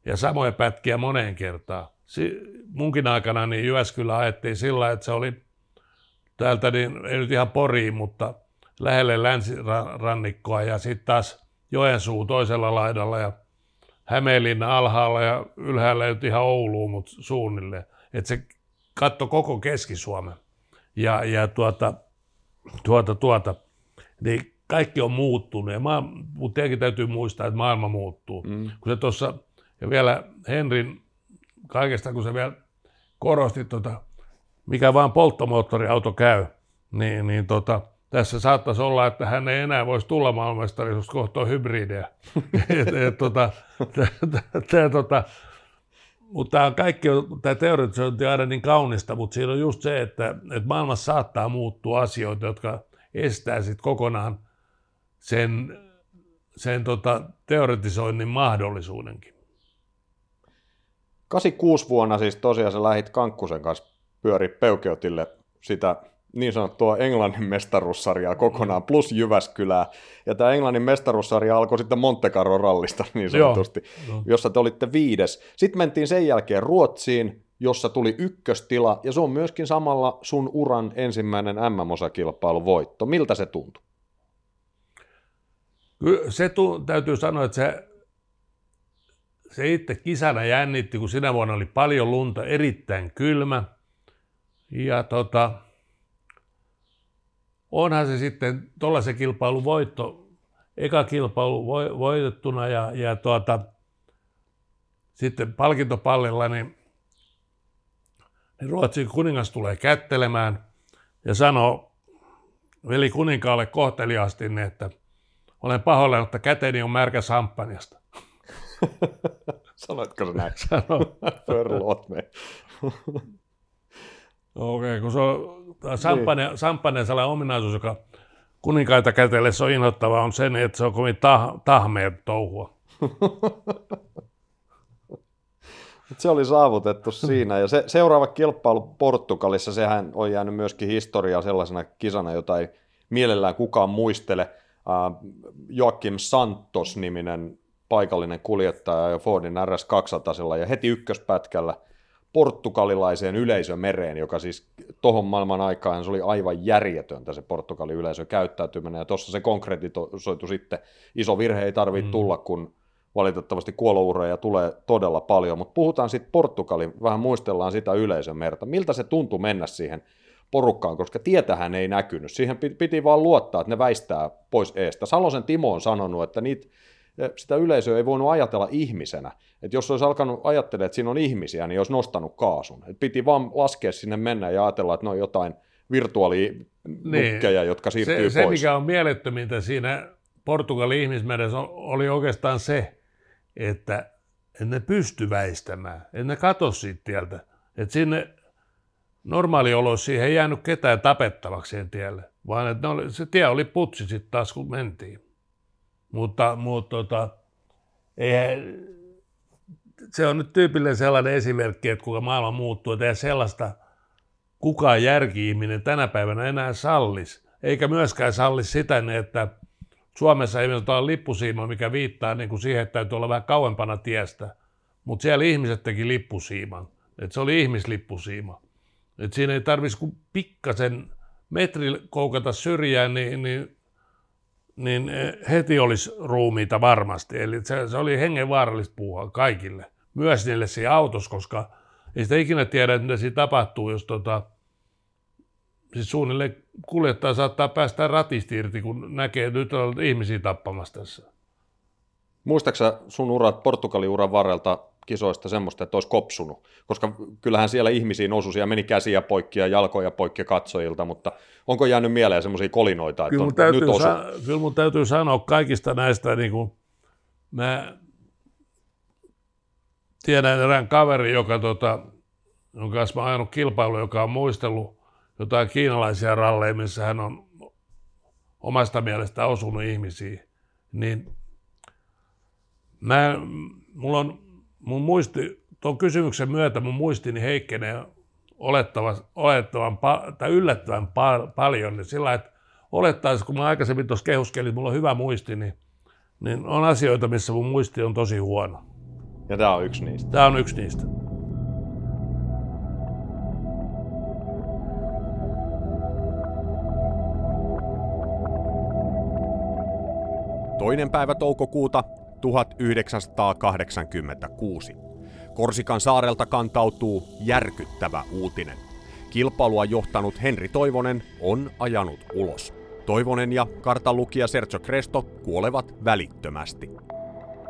ja samoja pätkiä moneen kertaan. munkin aikana niin Jyväskylä ajettiin sillä, että se oli täältä, niin ei nyt ihan Poriin, mutta lähelle länsirannikkoa ja sitten taas Joensuu toisella laidalla ja Hämeenlinna alhaalla ja ylhäällä nyt ihan Ouluun, mutta suunnilleen. Että se katto koko Keski-Suomen. Ja, ja tuota, tuota, tuota, niin kaikki on muuttunut. Ja maa, mutta tietenkin täytyy muistaa, että maailma muuttuu. Mm. Kun se tuossa, ja vielä Henrin kaikesta, kun se vielä korosti, tota, mikä vaan polttomoottoriauto käy, niin, niin tota, tässä saattaisi olla, että hän ei enää voisi tulla maailmanmestari, jos kohta on hybridejä. tota, tota, mutta tämä kaikki on, tämä teoretisointi on aina niin kaunista, mutta siinä on just se, että, että maailmassa saattaa muuttua asioita, jotka estää sitten kokonaan sen, sen tota, teoretisoinnin mahdollisuudenkin. 86 vuonna siis tosiaan sä lähit Kankkusen kanssa pyöri Peukeotille sitä niin sanottua Englannin mestaruussarjaa kokonaan, plus Jyväskylää. Ja tämä Englannin mestaruussarja alkoi sitten Monte Carlo rallista niin sanotusti, Joo. jossa te olitte viides. Sitten mentiin sen jälkeen Ruotsiin, jossa tuli ykköstila, ja se on myöskin samalla sun uran ensimmäinen MM-osakilpailu voitto. Miltä se tuntui? se tu- täytyy sanoa, että se, se itse kisana jännitti, kun sinä vuonna oli paljon lunta, erittäin kylmä. Ja tota, onhan se sitten tuollaisen kilpailun voitto, eka kilpailu voitettuna ja, ja tuota, sitten palkintopallilla, niin, niin Ruotsin kuningas tulee kättelemään ja sanoo veli kuninkaalle kohteliaasti, että olen pahoillani, että käteni on märkä samppanjasta. Sanoitko näin? Sano. Förlåt me. Okei, okay, kun se on samppanen, niin. sellainen ominaisuus, joka kuninkaita kätellessä on inhottava, on sen, että se on kovin tah, tahmeet touhua. se oli saavutettu siinä. Ja se, seuraava kilpailu Portugalissa, sehän on jäänyt myöskin historiaa sellaisena kisana, jota ei mielellään kukaan muistele. Joakim Santos-niminen paikallinen kuljettaja ja Fordin RS200 ja heti ykköspätkällä – portugalilaiseen yleisömereen, joka siis tohon maailman aikaan se oli aivan järjetöntä se Portugalin yleisö käyttäytyminen, ja tuossa se konkretisoitu sitten, iso virhe ei tarvitse mm. tulla, kun valitettavasti kuoloureja tulee todella paljon, mutta puhutaan sitten Portugalin, vähän muistellaan sitä yleisömerta, miltä se tuntui mennä siihen porukkaan, koska tietähän ei näkynyt, siihen piti vaan luottaa, että ne väistää pois eestä. Salosen Timo on sanonut, että niitä sitä yleisöä ei voinut ajatella ihmisenä. Että jos olisi alkanut ajattelemaan, että siinä on ihmisiä, niin olisi nostanut kaasun. Et piti vaan laskea sinne mennä ja ajatella, että ne on jotain virtuaalinukkeja, niin. jotka siirtyy se, pois. Se, mikä on mielettömintä siinä Portugalin ihmismeressä oli oikeastaan se, että en ne pysty väistämään, en ne katso siitä tieltä. Että sinne normaalioloissa siihen ei jäänyt ketään tapettavaksi siihen tielle, vaan että oli, se tie oli putsi sitten taas, kun mentiin. Mutta, mutta tota, eihän, se on nyt tyypillinen sellainen esimerkki, että kuinka maailma muuttuu, että sellaista kukaan järki-ihminen tänä päivänä enää sallis. Eikä myöskään sallis sitä, että Suomessa ei ole lippusiima, mikä viittaa niin kuin siihen, että täytyy olla vähän kauempana tiestä. Mutta siellä ihmiset teki lippusiiman. Et se oli ihmislippusiima. Et siinä ei tarvitsisi kuin pikkasen metri koukata syrjään, niin, niin niin eh, heti olisi ruumiita varmasti. Eli se, se oli hengenvaarallista puhua kaikille, myös niille siinä autossa, koska ei sitä ikinä tiedä, mitä siinä tapahtuu, jos tota, siis suunnilleen kuljettaja saattaa päästä ratista irti, kun näkee, että nyt on ihmisiä tappamassa tässä. Muistaaksä sun urat, Portugalin uran varrelta kisoista semmoista, että olisi kopsunut, koska kyllähän siellä ihmisiin osui ja meni käsiä poikki ja jalkoja poikki katsojilta, mutta onko jäänyt mieleen semmoisia kolinoita, että kyllä on, täytyy nyt osu? Sa- kyllä mun täytyy sanoa kaikista näistä, niin kuin mä tiedän erään kaveri, joka tota, jonka kanssa mä ajanut kilpailu, joka on muistellut jotain kiinalaisia ralleja, missä hän on omasta mielestä osunut ihmisiin, niin mä, mulla on mun muisti, tuon kysymyksen myötä mun muistini heikkenee olettavan, olettavan tai yllättävän pa- paljon, niin sillä että olettaisiin, kun mä aikaisemmin tuossa kehuskelin, että mulla on hyvä muisti, niin, niin on asioita, missä mun muisti on tosi huono. Ja tämä on yksi niistä. Tämä on yksi niistä. Toinen päivä toukokuuta 1986. Korsikan saarelta kantautuu järkyttävä uutinen. Kilpailua johtanut Henri Toivonen on ajanut ulos. Toivonen ja kartanlukija Sergio Cresto kuolevat välittömästi.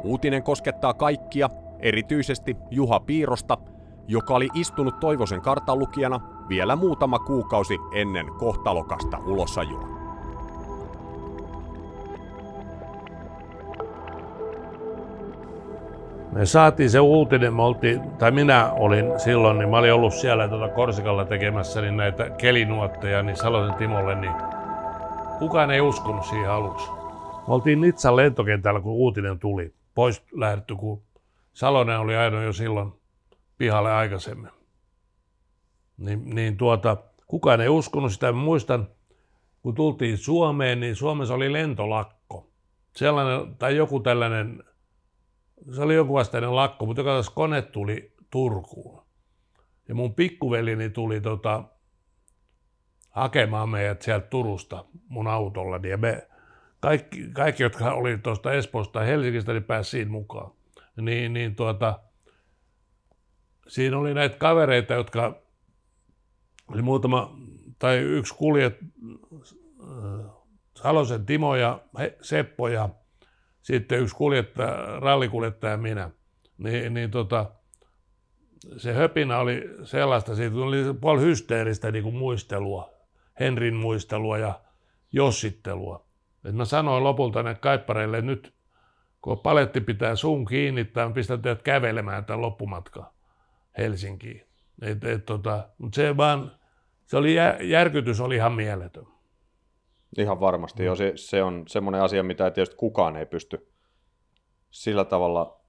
Uutinen koskettaa kaikkia, erityisesti Juha Piirosta, joka oli istunut Toivosen kartanlukijana vielä muutama kuukausi ennen kohtalokasta ulosajua. Me saatiin se uutinen, me oltiin, tai minä olin silloin, niin mä olin ollut siellä tuota Korsikalla tekemässä niin näitä kelinuotteja niin Salosen Timolle, niin kukaan ei uskonut siihen aluksi. Me oltiin Nitsan lentokentällä, kun uutinen tuli. Pois lähdetty, kun Salonen oli aina jo silloin pihalle aikaisemmin. Niin, niin tuota, kukaan ei uskonut sitä. Mä muistan, kun tultiin Suomeen, niin Suomessa oli lentolakko. Sellainen, tai joku tällainen se oli joku vastainen lakko, mutta joka kone tuli Turkuun. Ja mun pikkuvelini tuli tota, hakemaan meidät sieltä Turusta mun autolla. Ja me, kaikki, kaikki jotka oli tuosta Espoosta tai Helsingistä, niin pääsi siinä mukaan. Niin, niin tuota, siinä oli näitä kavereita, jotka oli muutama, tai yksi kuljet, äh, Salosen Timo ja Seppo ja sitten yksi kuljettaja, rallikuljettaja minä, niin, niin tota, se höpinä oli sellaista, siitä oli puoli hysteeristä niin kuin muistelua, Henrin muistelua ja jossittelua. Et mä sanoin lopulta ne kaippareille, että nyt kun paletti pitää suun kiinni, tai pistän teidät kävelemään tämän loppumatkan Helsinkiin. Et, et, tota, mutta se vaan, se oli, järkytys oli ihan mieletön. Ihan varmasti, mm. jo se, se on semmoinen asia, mitä tietysti kukaan ei pysty sillä tavalla,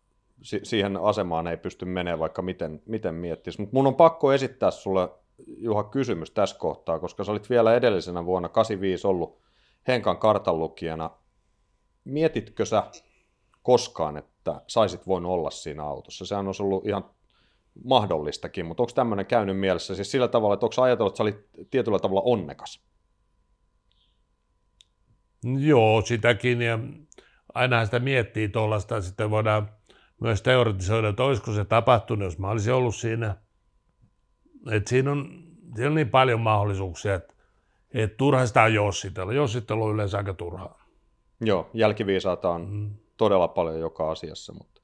si- siihen asemaan ei pysty menemään, vaikka miten, miten miettisi. Mutta mun on pakko esittää sulle, Juha, kysymys tässä kohtaa, koska sä olit vielä edellisenä vuonna 85 ollut Henkan kartanlukijana. Mietitkö sä koskaan, että saisit voinut olla siinä autossa? Sehän on ollut ihan mahdollistakin, mutta onko tämmöinen käynyt mielessä siis sillä tavalla, että onko ajatellut, että sä olit tietyllä tavalla onnekas? Joo, sitäkin ja aina sitä miettii tuollaista, sitten voidaan myös teoretisoida, että olisiko se tapahtunut, jos mä olisin ollut siinä. Et siinä, on, siinä on niin paljon mahdollisuuksia, että, että turha sitä on jossitella. Jossittelu on yleensä aika turhaa. Joo, jälkiviisaata on mm. todella paljon joka asiassa, mutta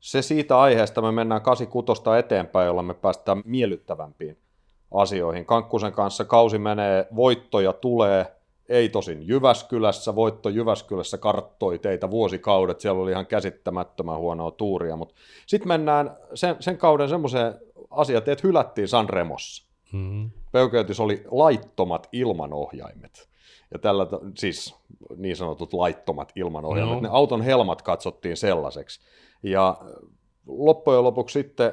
se siitä aiheesta me mennään 86 eteenpäin, jolla me päästään miellyttävämpiin asioihin. Kankkusen kanssa kausi menee, voittoja tulee, ei tosin Jyväskylässä, voitto Jyväskylässä karttoi teitä vuosikaudet, siellä oli ihan käsittämättömän huonoa tuuria, mutta sitten mennään sen, sen kauden semmoiseen asiaan, että hylättiin Sanremossa. Mm-hmm. Oli laittomat ilmanohjaimet. Ja tällä, siis niin sanotut laittomat ilmanohjaimet, no. ne auton helmat katsottiin sellaiseksi. Ja loppujen lopuksi sitten,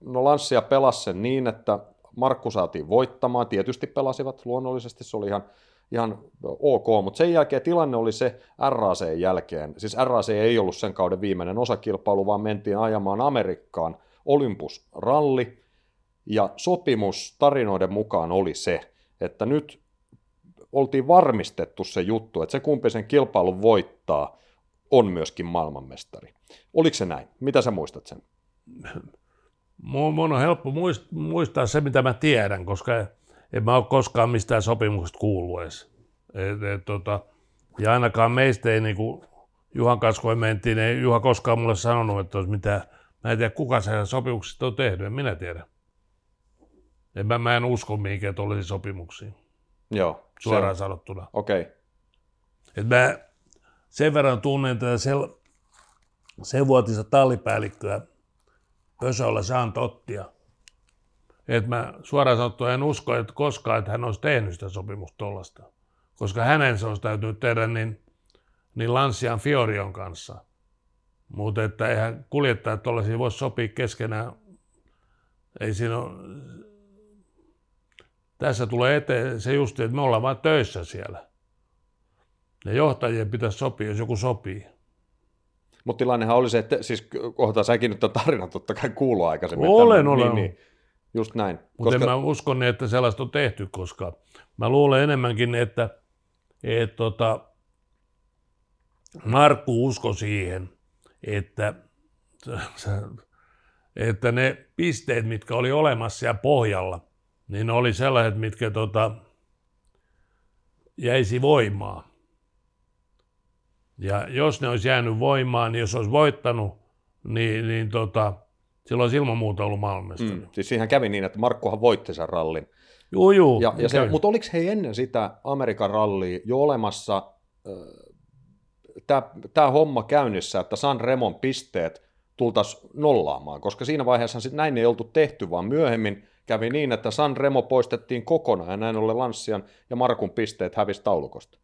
no Lanssia pelasi sen niin, että Markku saatiin voittamaan, tietysti pelasivat luonnollisesti, se oli ihan ihan ok, mutta sen jälkeen tilanne oli se RAC jälkeen, siis RAC ei ollut sen kauden viimeinen osakilpailu, vaan mentiin ajamaan Amerikkaan Olympus ralli, ja sopimus tarinoiden mukaan oli se, että nyt oltiin varmistettu se juttu, että se kumpi sen kilpailun voittaa, on myöskin maailmanmestari. Oliko se näin? Mitä sä muistat sen? Mun on helppo muistaa se, mitä mä tiedän, koska en mä ole koskaan mistään sopimuksesta kuullut edes. Et, et, tota, ja ainakaan meistä ei niin kuin Juhan kanssa, kun mentiin, ei Juha koskaan mulle sanonut, että olisi mitään, mä en tiedä kuka se sopimuksista on tehnyt, en minä tiedä. En, mä, mä en usko mihinkään, että olisi sopimuksia. Joo. Suoraan se, sanottuna. Okei. Okay. Et mä sen verran tunnen tätä sel, sen vuotista tallipäällikköä Pösöllä Saan Tottia, että mä suoraan sanottuna en usko, että koskaan, että hän olisi tehnyt sitä sopimusta tuollaista. Koska hänen se olisi täytynyt tehdä niin, niin Lanssian Fiorion kanssa. Mutta että eihän kuljettajat tuollaisia voi sopia keskenään. Ei siinä ole... Tässä tulee eteen se just, että me ollaan vain töissä siellä. Ja johtajien pitäisi sopia, jos joku sopii. Mutta tilannehan oli se, että siis kohta säkin nyt tarina totta kai kuuluu aikaisemmin. Olen, olen. Niin, niin. Just näin. Mutta koska... en mä usko, niin, että sellaista on tehty, koska mä luulen enemmänkin, että et, tota, Markku usko siihen, että, että ne pisteet, mitkä oli olemassa siellä pohjalla, niin ne oli sellaiset, mitkä tota, jäisi voimaan. Ja jos ne olisi jäänyt voimaan, niin jos olisi voittanut, niin, niin tota, silloin olisi ilman muuta ollut maailmanmestari. Mm, siis siihen kävi niin, että Markkohan voitti sen rallin. Joo, joo. Ja, ja se, mutta oliko he ennen sitä Amerikan rallia jo olemassa äh, tämä homma käynnissä, että San Remon pisteet tultaisiin nollaamaan, koska siinä vaiheessa näin ei oltu tehty, vaan myöhemmin kävi niin, että San Remo poistettiin kokonaan ja näin ollen Lanssian ja Markun pisteet hävisi taulukosta.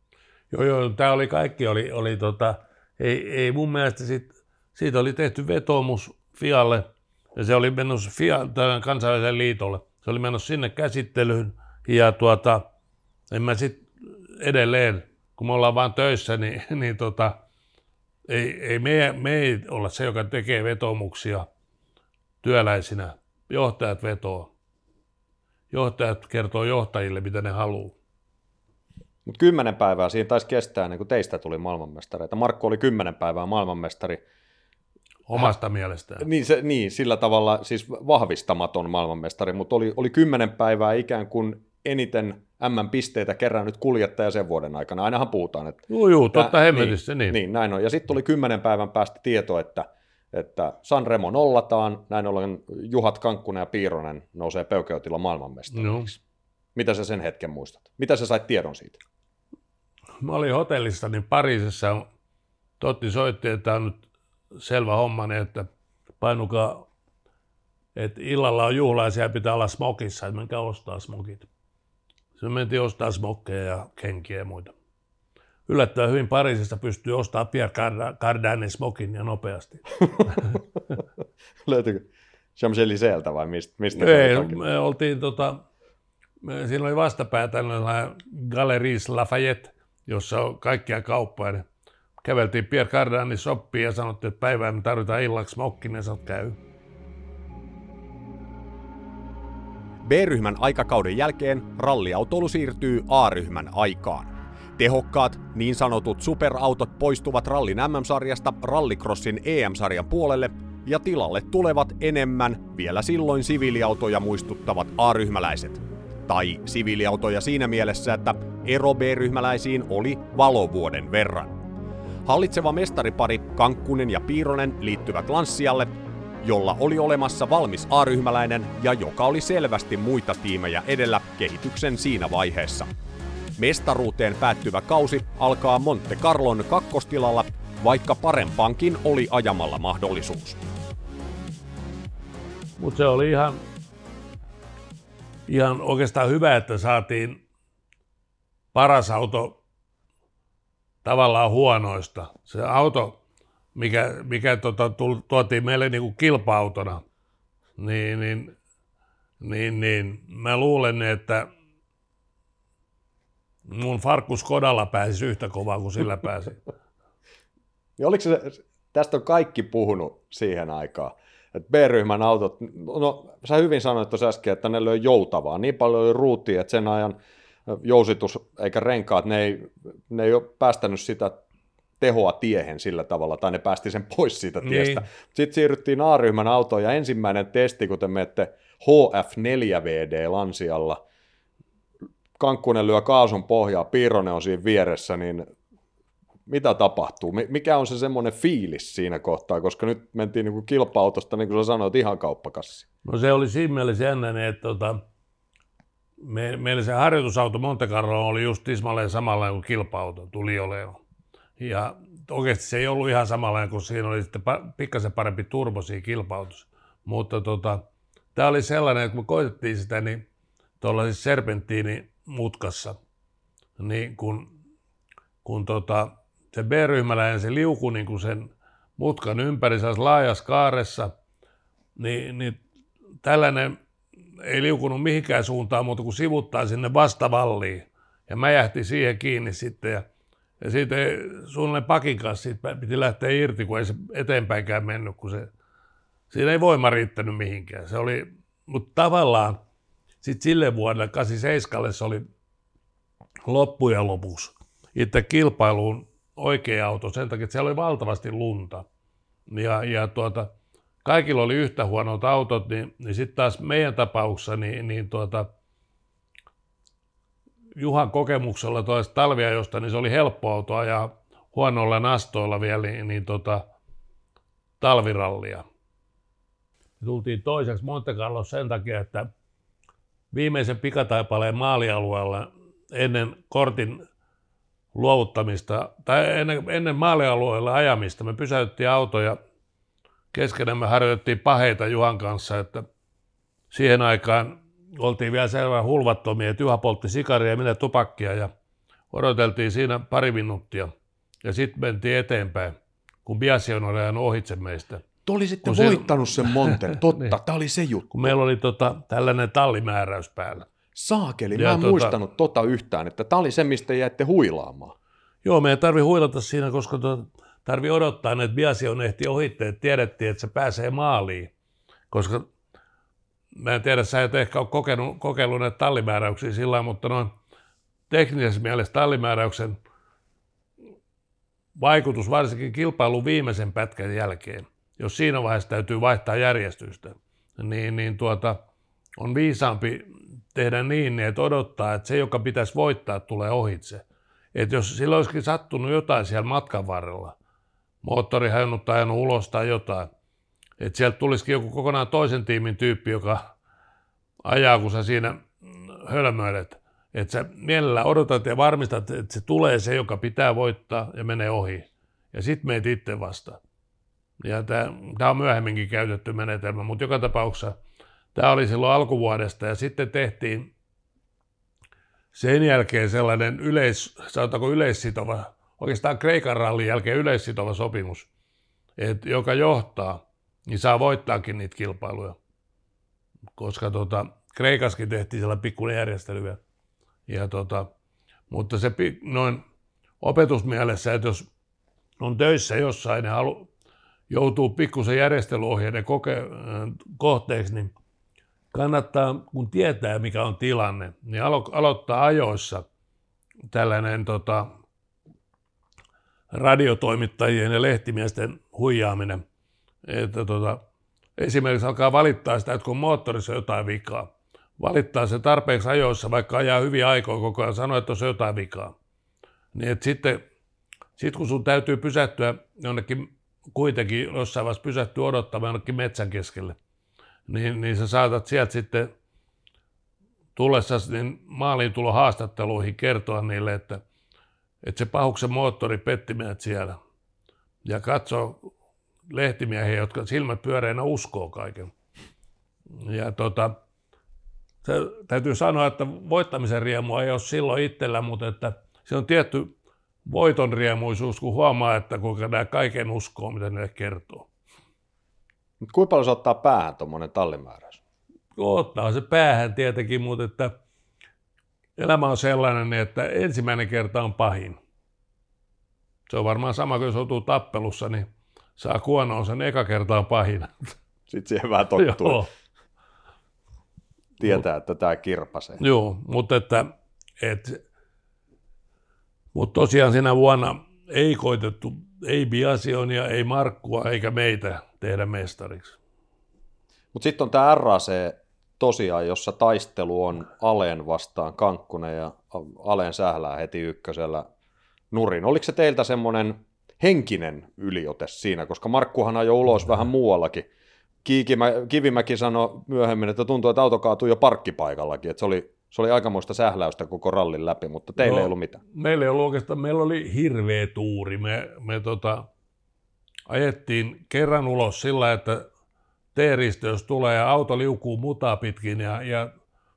Joo, joo, tämä oli kaikki, oli, oli tota, ei, ei mun mielestä sit, siitä oli tehty vetoomus Fialle – ja se oli mennyt FIA, kansainväliselle liitolle. Se oli mennyt sinne käsittelyyn ja tuota, en mä sitten edelleen, kun me ollaan vaan töissä, niin, niin tota, ei, ei me, me ei olla se, joka tekee vetomuksia työläisinä. Johtajat vetoo. Johtajat kertoo johtajille, mitä ne haluaa. Mutta kymmenen päivää siinä taisi kestää ennen kuin teistä tuli maailmanmestareita. Markku oli kymmenen päivää maailmanmestari. Omasta mielestään. Niin, se, niin, sillä tavalla siis vahvistamaton maailmanmestari, mutta oli, oli kymmenen päivää ikään kuin eniten M-pisteitä kerännyt kuljettaja sen vuoden aikana. Ainahan puhutaan, että... Joo, joo, totta hemmetissä, niin, niin. Niin, näin on. Ja sitten tuli kymmenen päivän päästä tieto, että, että Sanremo nollataan, näin ollen Juhat Kankkunen ja Piironen nousee peukeutilla maailmanmestariksi. No. Mitä sä sen hetken muistat? Mitä sä sait tiedon siitä? Mä olin hotellissa, niin Pariisissa Totti soitti, että on nyt selvä homma, niin että painukaa, että illalla on juhlaisia ja pitää olla smokissa, että menkää ostaa smokit. Se mentiin ostaa smokkeja ja kenkiä ja muita. Yllättävän hyvin Pariisista pystyy ostamaan Pierre Cardanin smokin ja nopeasti. Löytyykö Champs-Élyséeltä vai mistä? mistä Ei, me oltiin tota, me, siinä oli vastapää tällainen Galeries Lafayette, jossa on kaikkia kauppoja. Niin käveltiin Pierre Cardanin soppiin ja sanottiin, että päivään me tarvitaan illaksi mokkin, ja sanot käy. B-ryhmän aikakauden jälkeen ralliautoilu siirtyy A-ryhmän aikaan. Tehokkaat, niin sanotut superautot poistuvat rallin MM-sarjasta rallycrossin EM-sarjan puolelle ja tilalle tulevat enemmän vielä silloin siviiliautoja muistuttavat A-ryhmäläiset. Tai siviiliautoja siinä mielessä, että ero B-ryhmäläisiin oli valovuoden verran. Hallitseva mestaripari Kankkunen ja Piironen liittyvät Lanssialle, jolla oli olemassa valmis A-ryhmäläinen ja joka oli selvästi muita tiimejä edellä kehityksen siinä vaiheessa. Mestaruuteen päättyvä kausi alkaa Monte Carlon kakkostilalla, vaikka parempaankin oli ajamalla mahdollisuus. Mutta se oli ihan, ihan oikeastaan hyvä, että saatiin paras auto tavallaan huonoista. Se auto, mikä, mikä tota, tuotiin meille niin kuin kilpa-autona, niin, niin, niin, niin mä luulen, että mun farkkus kodalla pääsi yhtä kovaa kuin sillä pääsi. Ja oliko se, tästä on kaikki puhunut siihen aikaan, että B-ryhmän autot, no sä hyvin sanoit tuossa äsken, että ne löi joutavaa, niin paljon oli ruutia, että sen ajan jousitus eikä renkaat, ne ei, ne ei ole päästänyt sitä tehoa tiehen sillä tavalla, tai ne päästi sen pois siitä niin. tiestä. Sitten siirryttiin A-ryhmän autoon, ja ensimmäinen testi, kun te menette HF4VD Lansialla, Kankkunen lyö kaasun pohjaa, Piironen on siinä vieressä, niin mitä tapahtuu? Mikä on se semmoinen fiilis siinä kohtaa, koska nyt mentiin niin kuin kilpa-autosta, niin kuin sä sanoit, ihan kauppakassi. No se oli siinä mielessä jännä, että tota, me, meillä se harjoitusauto Monte Carlo oli just tismalleen samalla kuin kilpa-auto, tuli olemaan. Ja oikeasti se ei ollut ihan samalla kun siinä oli sitten pikkasen parempi turbo siinä kilpa-autossa. Mutta tota, tämä oli sellainen, että kun me koitettiin sitä, niin tuolla siis serpenttiini mutkassa, niin kun, kun tota, se B-ryhmäläinen se liuku niin kun sen mutkan ympäri laajassa kaaressa, niin, niin tällainen ei liukunut mihinkään suuntaan muuta kuin sivuttaa sinne vastavalliin. Ja mä jähti siihen kiinni sitten ja, ja sitten suunnilleen pakin kanssa siitä piti lähteä irti, kun ei se eteenpäinkään mennyt, kun se, siinä ei voima riittänyt mihinkään. Se oli, mutta tavallaan sitten sille vuodelle 87 se oli loppujen lopuksi itse kilpailuun oikea auto sen takia, että siellä oli valtavasti lunta. Ja, ja tuota, kaikilla oli yhtä huonot autot, niin, niin sitten taas meidän tapauksessa, niin, niin tuota, Juhan kokemuksella toista talvia josta, niin se oli helppo auto ajaa huonoilla nastoilla vielä, niin, niin tota, talvirallia. Me tultiin toiseksi Monte Carlo sen takia, että viimeisen pikataipaleen maalialueella ennen kortin luovuttamista, tai ennen, ennen maalialueella ajamista, me pysäyttiin autoja keskenään me harjoitettiin paheita Juhan kanssa, että siihen aikaan oltiin vielä selvä hulvattomia, että Juha poltti sikaria ja minä tupakkia ja odoteltiin siinä pari minuuttia ja sitten mentiin eteenpäin, kun Biasi on ajanut ohitse meistä. Te olisitte kun voittanut sen Monten, totta, niin. tämä oli se juttu. Kun meillä oli tota, tällainen tallimääräys päällä. Saakeli, ja mä en tota, muistanut tota yhtään, että tämä oli se, mistä jäitte huilaamaan. Joo, me ei tarvi huilata siinä, koska tota, tarvi odottaa, että Biasi on ehti ohitte, että tiedettiin, että se pääsee maaliin. Koska mä en tiedä, sä et ehkä ole kokenut, kokeillut näitä tallimääräyksiä sillä mutta noin teknisessä mielessä tallimääräyksen vaikutus varsinkin kilpailun viimeisen pätkän jälkeen, jos siinä vaiheessa täytyy vaihtaa järjestystä, niin, niin tuota, on viisaampi tehdä niin, että odottaa, että se, joka pitäisi voittaa, tulee ohitse. Että jos sillä olisikin sattunut jotain siellä matkan varrella, moottori hajonnut tai ajanut ulos tai jotain. Että sieltä tulisikin joku kokonaan toisen tiimin tyyppi, joka ajaa, kun sä siinä hölmöilet. Että sä mielellä odotat ja varmistat, että se tulee se, joka pitää voittaa ja menee ohi. Ja sitten meet itse vasta. Ja tämä on myöhemminkin käytetty menetelmä, mutta joka tapauksessa tämä oli silloin alkuvuodesta ja sitten tehtiin sen jälkeen sellainen yleis, sanotaanko yleissitova oikeastaan Kreikan rallin jälkeen yleissitova sopimus, että joka johtaa, niin saa voittaakin niitä kilpailuja. Koska tota, Kreikaskin tehtiin sellainen pikkuinen järjestely. Ja tota, mutta se noin opetusmielessä, että jos on töissä jossain ja halu, joutuu pikkusen järjestelyohjeiden koke, kohteeksi, niin kannattaa, kun tietää mikä on tilanne, niin alo- aloittaa ajoissa tällainen tota, radiotoimittajien ja lehtimiesten huijaaminen. Että tota, esimerkiksi alkaa valittaa sitä, että kun moottorissa on jotain vikaa. Valittaa se tarpeeksi ajoissa, vaikka ajaa hyviä aikoja koko ajan, sanoo, että on jotain vikaa. Niin että sitten, sit kun sun täytyy pysähtyä jonnekin, kuitenkin jossain vaiheessa pysähtyä odottamaan jonnekin metsän keskelle, niin, niin sä saatat sieltä sitten tullessa niin maaliin tulo haastatteluihin kertoa niille, että, että se pahuksen moottori petti meidät siellä. Ja katsoo lehtimiehiä, jotka silmät pyöreinä uskoo kaiken. Ja tota, se, täytyy sanoa, että voittamisen riemua ei ole silloin itsellä, mutta että se on tietty voiton riemuisuus, kun huomaa, että kuinka nämä kaiken uskoo, mitä ne kertoo. Mutta kuinka paljon se ottaa päähän tuommoinen tallimääräys? Ottaa se päähän tietenkin, mutta että elämä on sellainen, että ensimmäinen kerta on pahin. Se on varmaan sama, kun jos joutuu tappelussa, niin saa kuonoon sen eka kerta on pahin. Sitten siihen vähän tottuu. Joo, Tietää, että tämä kirpasee. joo, mutta että, et, mutta tosiaan siinä vuonna ei koitettu, ei Biasionia, ei Markkua eikä meitä tehdä mestariksi. Mutta sitten on tämä RAC tosiaan, jossa taistelu on Aleen vastaan Kankkunen ja Aleen sählää heti ykkösellä nurin. Oliko se teiltä semmoinen henkinen yliote siinä, koska Markkuhan ajoi ulos vähän muuallakin. Kiikimä, Kivimäki sanoi myöhemmin, että tuntuu, että auto kaatui jo parkkipaikallakin, että se oli, se oli aikamoista sähläystä koko rallin läpi, mutta teillä No, ei ollut mitään. Meillä ei ollut oikeastaan, meillä oli hirveä tuuri. Me, me tota, ajettiin kerran ulos sillä, että T-risteys tulee ja auto liukuu mutaa pitkin ja, ja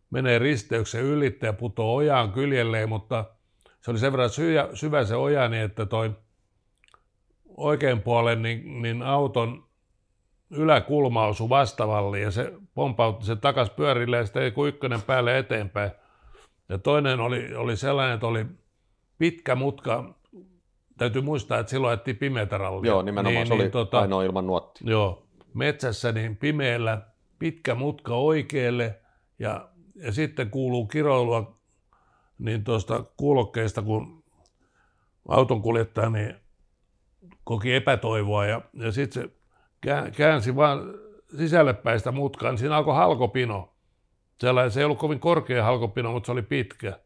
menee risteyksen ylitte ja putoo ojaan kyljelleen, mutta se oli sen verran syvä, syvä se oja, niin että toi oikein puolen niin, niin auton yläkulma osui vastavalliin ja se pompautti sen takas pyörille ja sitten ykkönen päälle eteenpäin. Ja toinen oli, oli sellainen, että oli pitkä mutka, täytyy muistaa, että silloin ajettiin pimeätä rallia. Joo, nimenomaan niin, se oli tota... ainoa ilman nuotti. Joo, metsässä niin pimeällä pitkä mutka oikealle ja, ja sitten kuuluu kiroilua niin tuosta kuulokkeesta, kun auton kuljettaja niin koki epätoivoa ja, ja sitten se kää- käänsi vaan sisälle päin sitä mutkaa, niin siinä alkoi halkopino. Sellainen, se ei ollut kovin korkea halkopino, mutta se oli pitkä.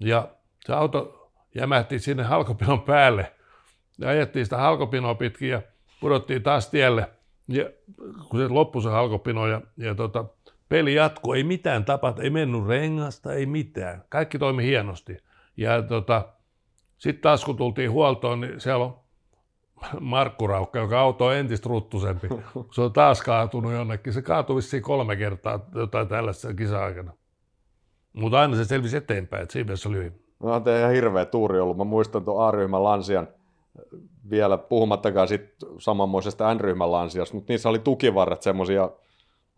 Ja se auto jämähti sinne halkopinon päälle. Ja ajettiin sitä halkopinoa pitkin ja pudottiin taas tielle. Ja kun se loppui se halkopino ja, ja tota, peli jatkui, ei mitään tapahtunut, ei mennyt rengasta, ei mitään. Kaikki toimi hienosti. Ja tota, sitten taas kun tultiin huoltoon, niin siellä on Markku Raukka, joka auto on entistä ruttusempi. Se on taas kaatunut jonnekin. Se kaatui vissiin kolme kertaa jotain tällaisessa kisa-aikana. Mutta aina se selvisi eteenpäin, että siinä oli hyvin. No on ihan hirveä tuuri ollut. Mä muistan tuon A-ryhmän lansian vielä puhumattakaan sit samanmoisesta N-ryhmän lansiasta, mutta niissä oli tukivarret semmoisia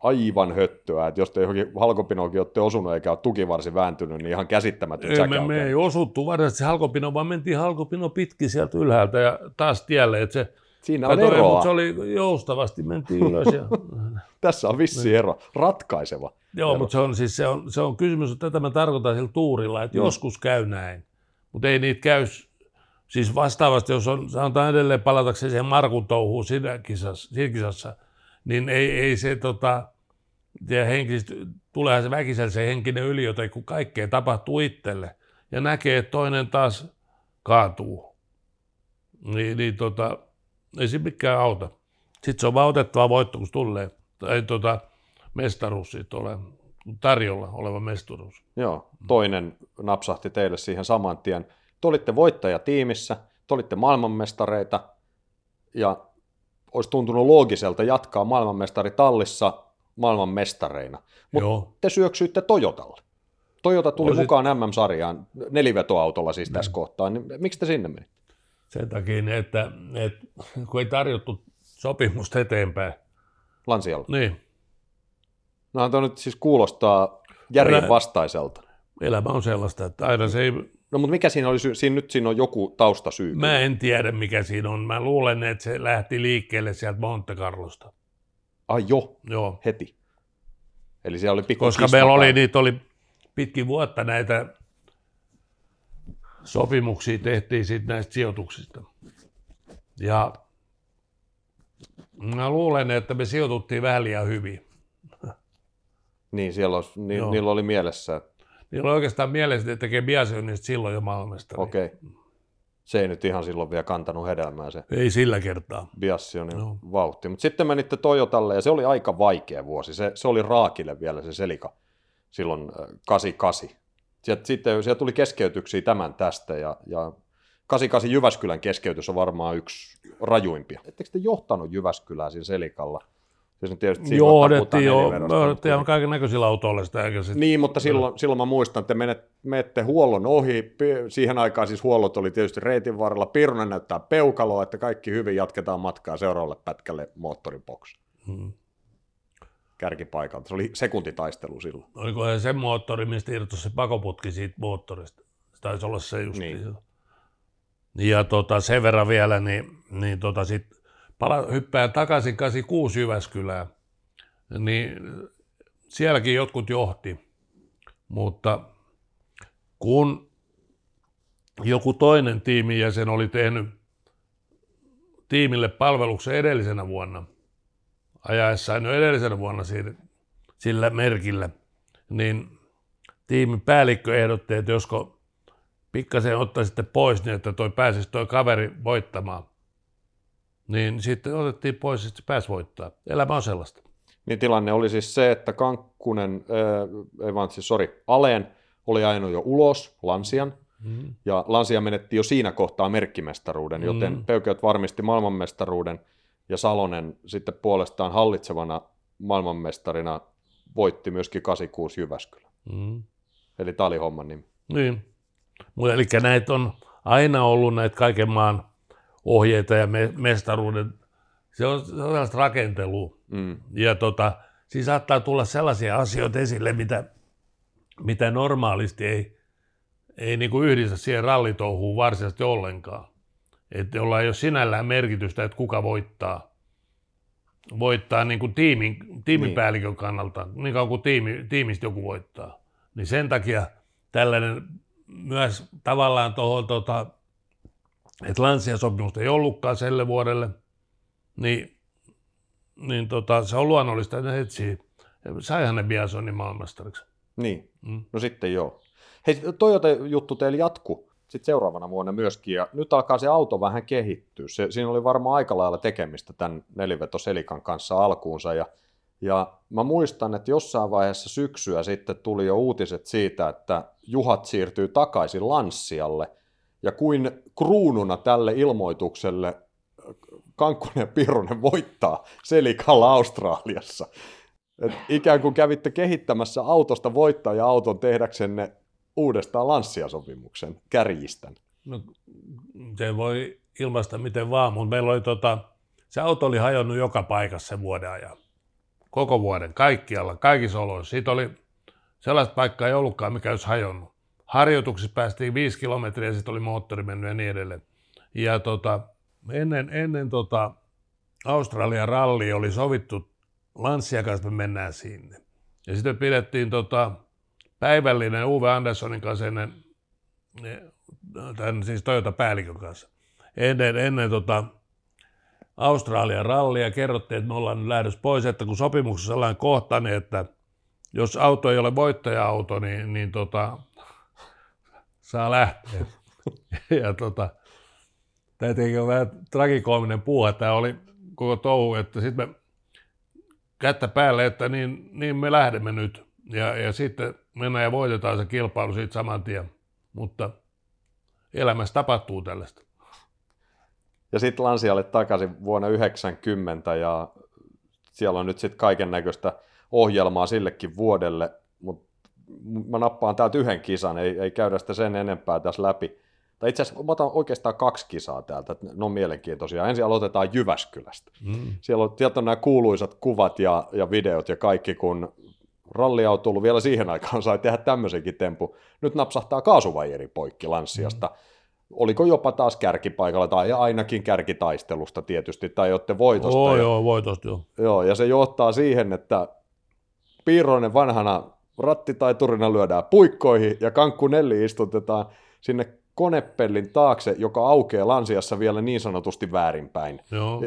aivan höttöä, että jos te johonkin halkopinoonkin olette osunut eikä ole tukivarsi vääntynyt, niin ihan käsittämätön Ei, me, me ei osuttu varsinaisesti halkopino, vaan mentiin halkopino pitkin sieltä ylhäältä ja taas tielle. Että se, Siinä on eroa. mutta se oli joustavasti, mentiin ylös. Ja, Tässä on vissi ero, ratkaiseva. joo, ero. mutta se on, siis se, on, se on kysymys, että tätä mä tarkoitan sillä tuurilla, että Mm. joskus käy näin. Mutta ei niitä käy, siis vastaavasti, jos on, sanotaan edelleen palatakseen siihen Markun touhuun siinä kisassa, siinä kisassa niin ei, ei se tota, ja se väkisellä se henkinen yliote, kun kaikkea tapahtuu itselle. Ja näkee, että toinen taas kaatuu. Niin, niin tota, ei se mikään auta. Sitten se on vaan otettava voitto, kun tulee. Tai tota, mestaruus siitä ole, tarjolla oleva mestaruus. Joo, toinen napsahti teille siihen saman tien. Te olitte voittajatiimissä, te olitte maailmanmestareita ja olisi tuntunut loogiselta jatkaa maailmanmestari tallissa maailmanmestareina. Mutta te syöksyitte Toyotalle. Toyota tuli Olisit- mukaan MM-sarjaan nelivetoautolla siis tässä kohtaa, niin miksi te sinne meni? Sen takia, että, että kun ei tarjottu sopimusta eteenpäin. Lansialla. Niin, No tuo nyt siis kuulostaa järjen vastaiselta. elämä on sellaista, että aina se ei, No mutta mikä siinä oli syy? Siinä nyt siinä on joku taustasyy. mä en tiedä mikä siinä on. Mä luulen, että se lähti liikkeelle sieltä Monte Carlosta. Ai jo, Joo, heti. Eli siellä oli pikku Koska meillä oli, niitä oli pitkin vuotta näitä sopimuksia tehtiin sitten näistä sijoituksista. Ja mä luulen, että me sijoituttiin vähän liian hyvin. Niin, siellä olisi, ni, niillä oli mielessä. Niillä oli oikeastaan mielessä, että tekee Biasonista silloin jo Malmesta. Okei. Okay. Se ei nyt ihan silloin vielä kantanut hedelmää se Ei sillä kertaa. Biassionin no. vauhti. Mutta sitten menitte Toyotalle ja se oli aika vaikea vuosi. Se, se oli Raakille vielä se selika silloin 88. Äh, sieltä, sitten sieltä tuli keskeytyksiä tämän tästä ja, ja 88 Jyväskylän keskeytys on varmaan yksi rajuimpia. Ettekö te johtanut Jyväskylää siinä selikalla? Siis tietysti Johdettiin jo, johdettiin kaiken näköisillä autoilla sitä. Eikä sit... Niin, mutta silloin, silloin mä muistan, että menette, menette huollon ohi. Siihen aikaan siis huollot oli tietysti reitin varrella. Pirunen näyttää peukaloa, että kaikki hyvin jatketaan matkaa seuraavalle pätkälle moottoriboksi. Hmm. Kärkipaikalta. Se oli sekuntitaistelu silloin. Oliko se moottori, mistä irtosi se pakoputki siitä moottorista? Se taisi olla se just. Niin. Ja tota, sen verran vielä, niin, niin tota sit pala, hyppää takaisin 86 Jyväskylään, niin sielläkin jotkut johti, mutta kun joku toinen tiimin jäsen oli tehnyt tiimille palveluksen edellisenä vuonna, ajaessaan jo edellisenä vuonna sillä merkillä, niin tiimin päällikkö ehdotti, että josko pikkasen ottaisitte pois niin, että toi pääsisi toi kaveri voittamaan. Niin sitten otettiin pois, että se pääsi voittaa. Elämä on sellaista. Niin tilanne oli siis se, että Kankkunen, äh, ei vaan siis, sorry, Aleen oli ajanut jo ulos Lansian, mm. ja Lansia menetti jo siinä kohtaa merkkimestaruuden, mm. joten Peukeot varmisti maailmanmestaruuden, ja Salonen sitten puolestaan hallitsevana maailmanmestarina voitti myöskin 86 Jyväskylä. Mm. Eli tämä oli homman nimi. Niin. Eli näitä on aina ollut näitä kaiken maan ohjeita ja me, mestaruuden, se on, se on sellaista rakentelua. Mm. Ja tota, siinä saattaa tulla sellaisia asioita esille, mitä, mitä normaalisti ei, ei niin kuin yhdistä siihen rallitouhuun varsinaisesti ollenkaan. Että jolla ei ole sinällään merkitystä, että kuka voittaa. Voittaa niin kuin tiimin, tiimipäällikön niin. kannalta, niin kauan kuin tiimi, tiimistä joku voittaa. Niin sen takia tällainen myös tavallaan tuohon tota, että Lanssian sopimusta ei ollutkaan selle vuodelle, niin, niin tota, se on luonnollista, että etsii. Saihan ne Biasonin maailmastariksi. Niin, mm. no sitten joo. Hei, Toyota-juttu teillä jatku sitten seuraavana vuonna myöskin, ja nyt alkaa se auto vähän kehittyä. Se, siinä oli varmaan aika lailla tekemistä tämän nelivetoselikan kanssa alkuunsa, ja, ja mä muistan, että jossain vaiheessa syksyä sitten tuli jo uutiset siitä, että Juhat siirtyy takaisin Lanssialle – ja kuin kruununa tälle ilmoitukselle Kankkunen ja Pirunen voittaa Selikalla Australiassa. Et ikään kuin kävitte kehittämässä autosta voittaja-auton tehdäksenne uudestaan Lanssia-sopimuksen kärjistän. No, se voi ilmaista miten vaan, mutta meillä oli tota, se auto oli hajonnut joka paikassa sen vuoden ajan. Koko vuoden, kaikkialla, kaikissa oloissa. Siitä oli sellaista paikkaa ei ollutkaan, mikä olisi hajonnut harjoituksissa päästiin viisi kilometriä sitten oli moottori mennyt ja niin edelleen. Ja tota, ennen, ennen tota Australian ralli oli sovittu Lanssia kanssa, me mennään sinne. Ja sitten pidettiin tota, päivällinen Uwe Anderssonin kanssa ennen, tämän siis Toyota-päällikön kanssa. Ennen, ennen tota, Australian rallia kerrottiin, että me ollaan nyt lähdössä pois, että kun sopimuksessa ollaan kohtaneet, että jos auto ei ole voittaja-auto, niin, niin tota, saa lähteä. ja tota, tämä tietenkin on vähän tragikoominen puhe, tämä oli koko touhu, että sitten me kättä päälle, että niin, niin me lähdemme nyt. Ja, ja sitten mennään ja voitetaan se kilpailu siitä saman tien. Mutta elämässä tapahtuu tällaista. Ja sitten Lansialle takaisin vuonna 90 ja siellä on nyt sitten kaiken näköistä ohjelmaa sillekin vuodelle, mä nappaan täältä yhden kisan, ei, ei käydä sitä sen enempää tässä läpi. Tai itse asiassa mä otan oikeastaan kaksi kisaa täältä, ne on mielenkiintoisia. Ensin aloitetaan Jyväskylästä. Mm. Siellä on, sieltä on nämä kuuluisat kuvat ja, ja videot ja kaikki, kun ralliauto tullut vielä siihen aikaan, sai tehdä tämmöisenkin tempu. Nyt napsahtaa kaasuvajeri poikki Lanssiasta. Mm. Oliko jopa taas kärkipaikalla tai ainakin kärkitaistelusta tietysti, tai olette voitosta. Oh, ja, joo, voitosta joo. Joo, ja se johtaa siihen, että Piiroinen vanhana rattitaiturina lyödään puikkoihin ja Kankku Nelli istutetaan sinne konepellin taakse, joka aukeaa lansiassa vielä niin sanotusti väärinpäin. Joo.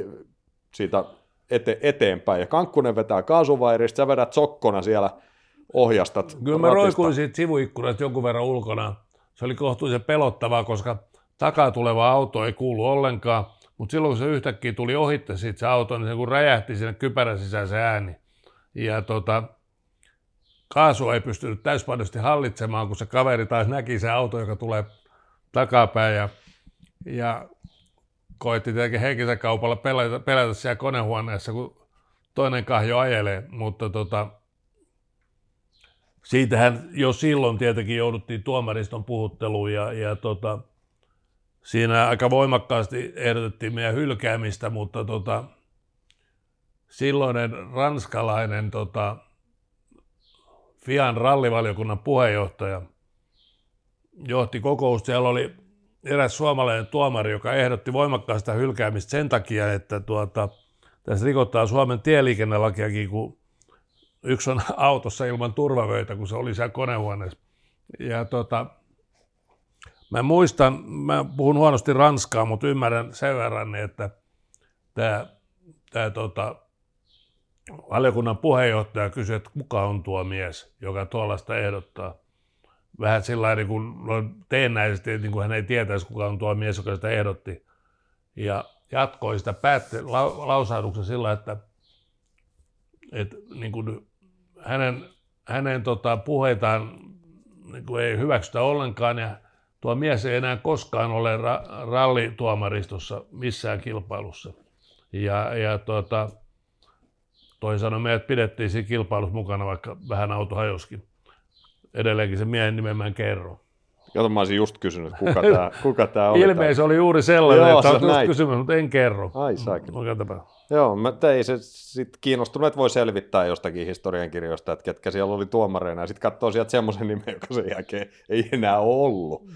Siitä ete- eteenpäin. Ja Kankkunen vetää kaasuvairista, sä vedät sokkona siellä ohjastat Kyllä mä ratista. roikuin siitä sivuikkunasta jonkun verran ulkona. Se oli kohtuullisen pelottavaa, koska takaa tuleva auto ei kuulu ollenkaan. Mutta silloin kun se yhtäkkiä tuli ohitte siitä se auto, niin se kun räjähti sinne kypärän sisään se ääni. Ja tota, kaasua ei pystynyt täyspainoisesti hallitsemaan, kun se kaveri taas näki se auto, joka tulee takapäin. Ja, ja koitti tietenkin henkisen kaupalla pelätä, pelätä siellä konehuoneessa, kun toinen kahjo ajelee. Mutta tota, siitähän jo silloin tietenkin jouduttiin tuomariston puhutteluun ja, ja tota, siinä aika voimakkaasti ehdotettiin meidän hylkäämistä, mutta tota, silloinen ranskalainen tota, Fian rallivaliokunnan puheenjohtaja johti kokousta. Siellä oli eräs suomalainen tuomari, joka ehdotti voimakkaasta hylkäämistä sen takia, että tuota, tässä rikottaa Suomen tieliikennelakiakin, kun yksi on autossa ilman turvavöitä, kun se oli siellä konehuoneessa. Ja tota, mä muistan, mä puhun huonosti ranskaa, mutta ymmärrän sen verran, että tämä, tämä tota, valiokunnan puheenjohtaja kysyi, että kuka on tuo mies, joka tuollaista ehdottaa. Vähän sillä niin kuin teennäisesti, niin kuin hän ei tietäisi, kuka on tuo mies, joka sitä ehdotti. Ja jatkoi sitä päätte, la, lausahduksen sillä, että, että niin kuin hänen, hänen tota, puheitaan niin kuin ei hyväksytä ollenkaan ja tuo mies ei enää koskaan ole ra- rallituomaristossa missään kilpailussa. Ja, ja tota, toisin sanoen meidät pidettiin siinä kilpailussa mukana, vaikka vähän auto hajoskin. Edelleenkin se miehen nimen mä en kerro. Kato, mä olisin just kysynyt, kuka tämä kuka tää oli. Ilmeisesti oli juuri sellainen, Joo, että just näit. kysymys, mutta en kerro. Ai saakeli. Luketapa. Joo, mä ei se sit kiinnostuneet voi selvittää jostakin historiankirjoista, että ketkä siellä oli tuomareina, ja sitten katsoo sieltä semmoisen nimen, joka sen jälkeen ei enää ollut.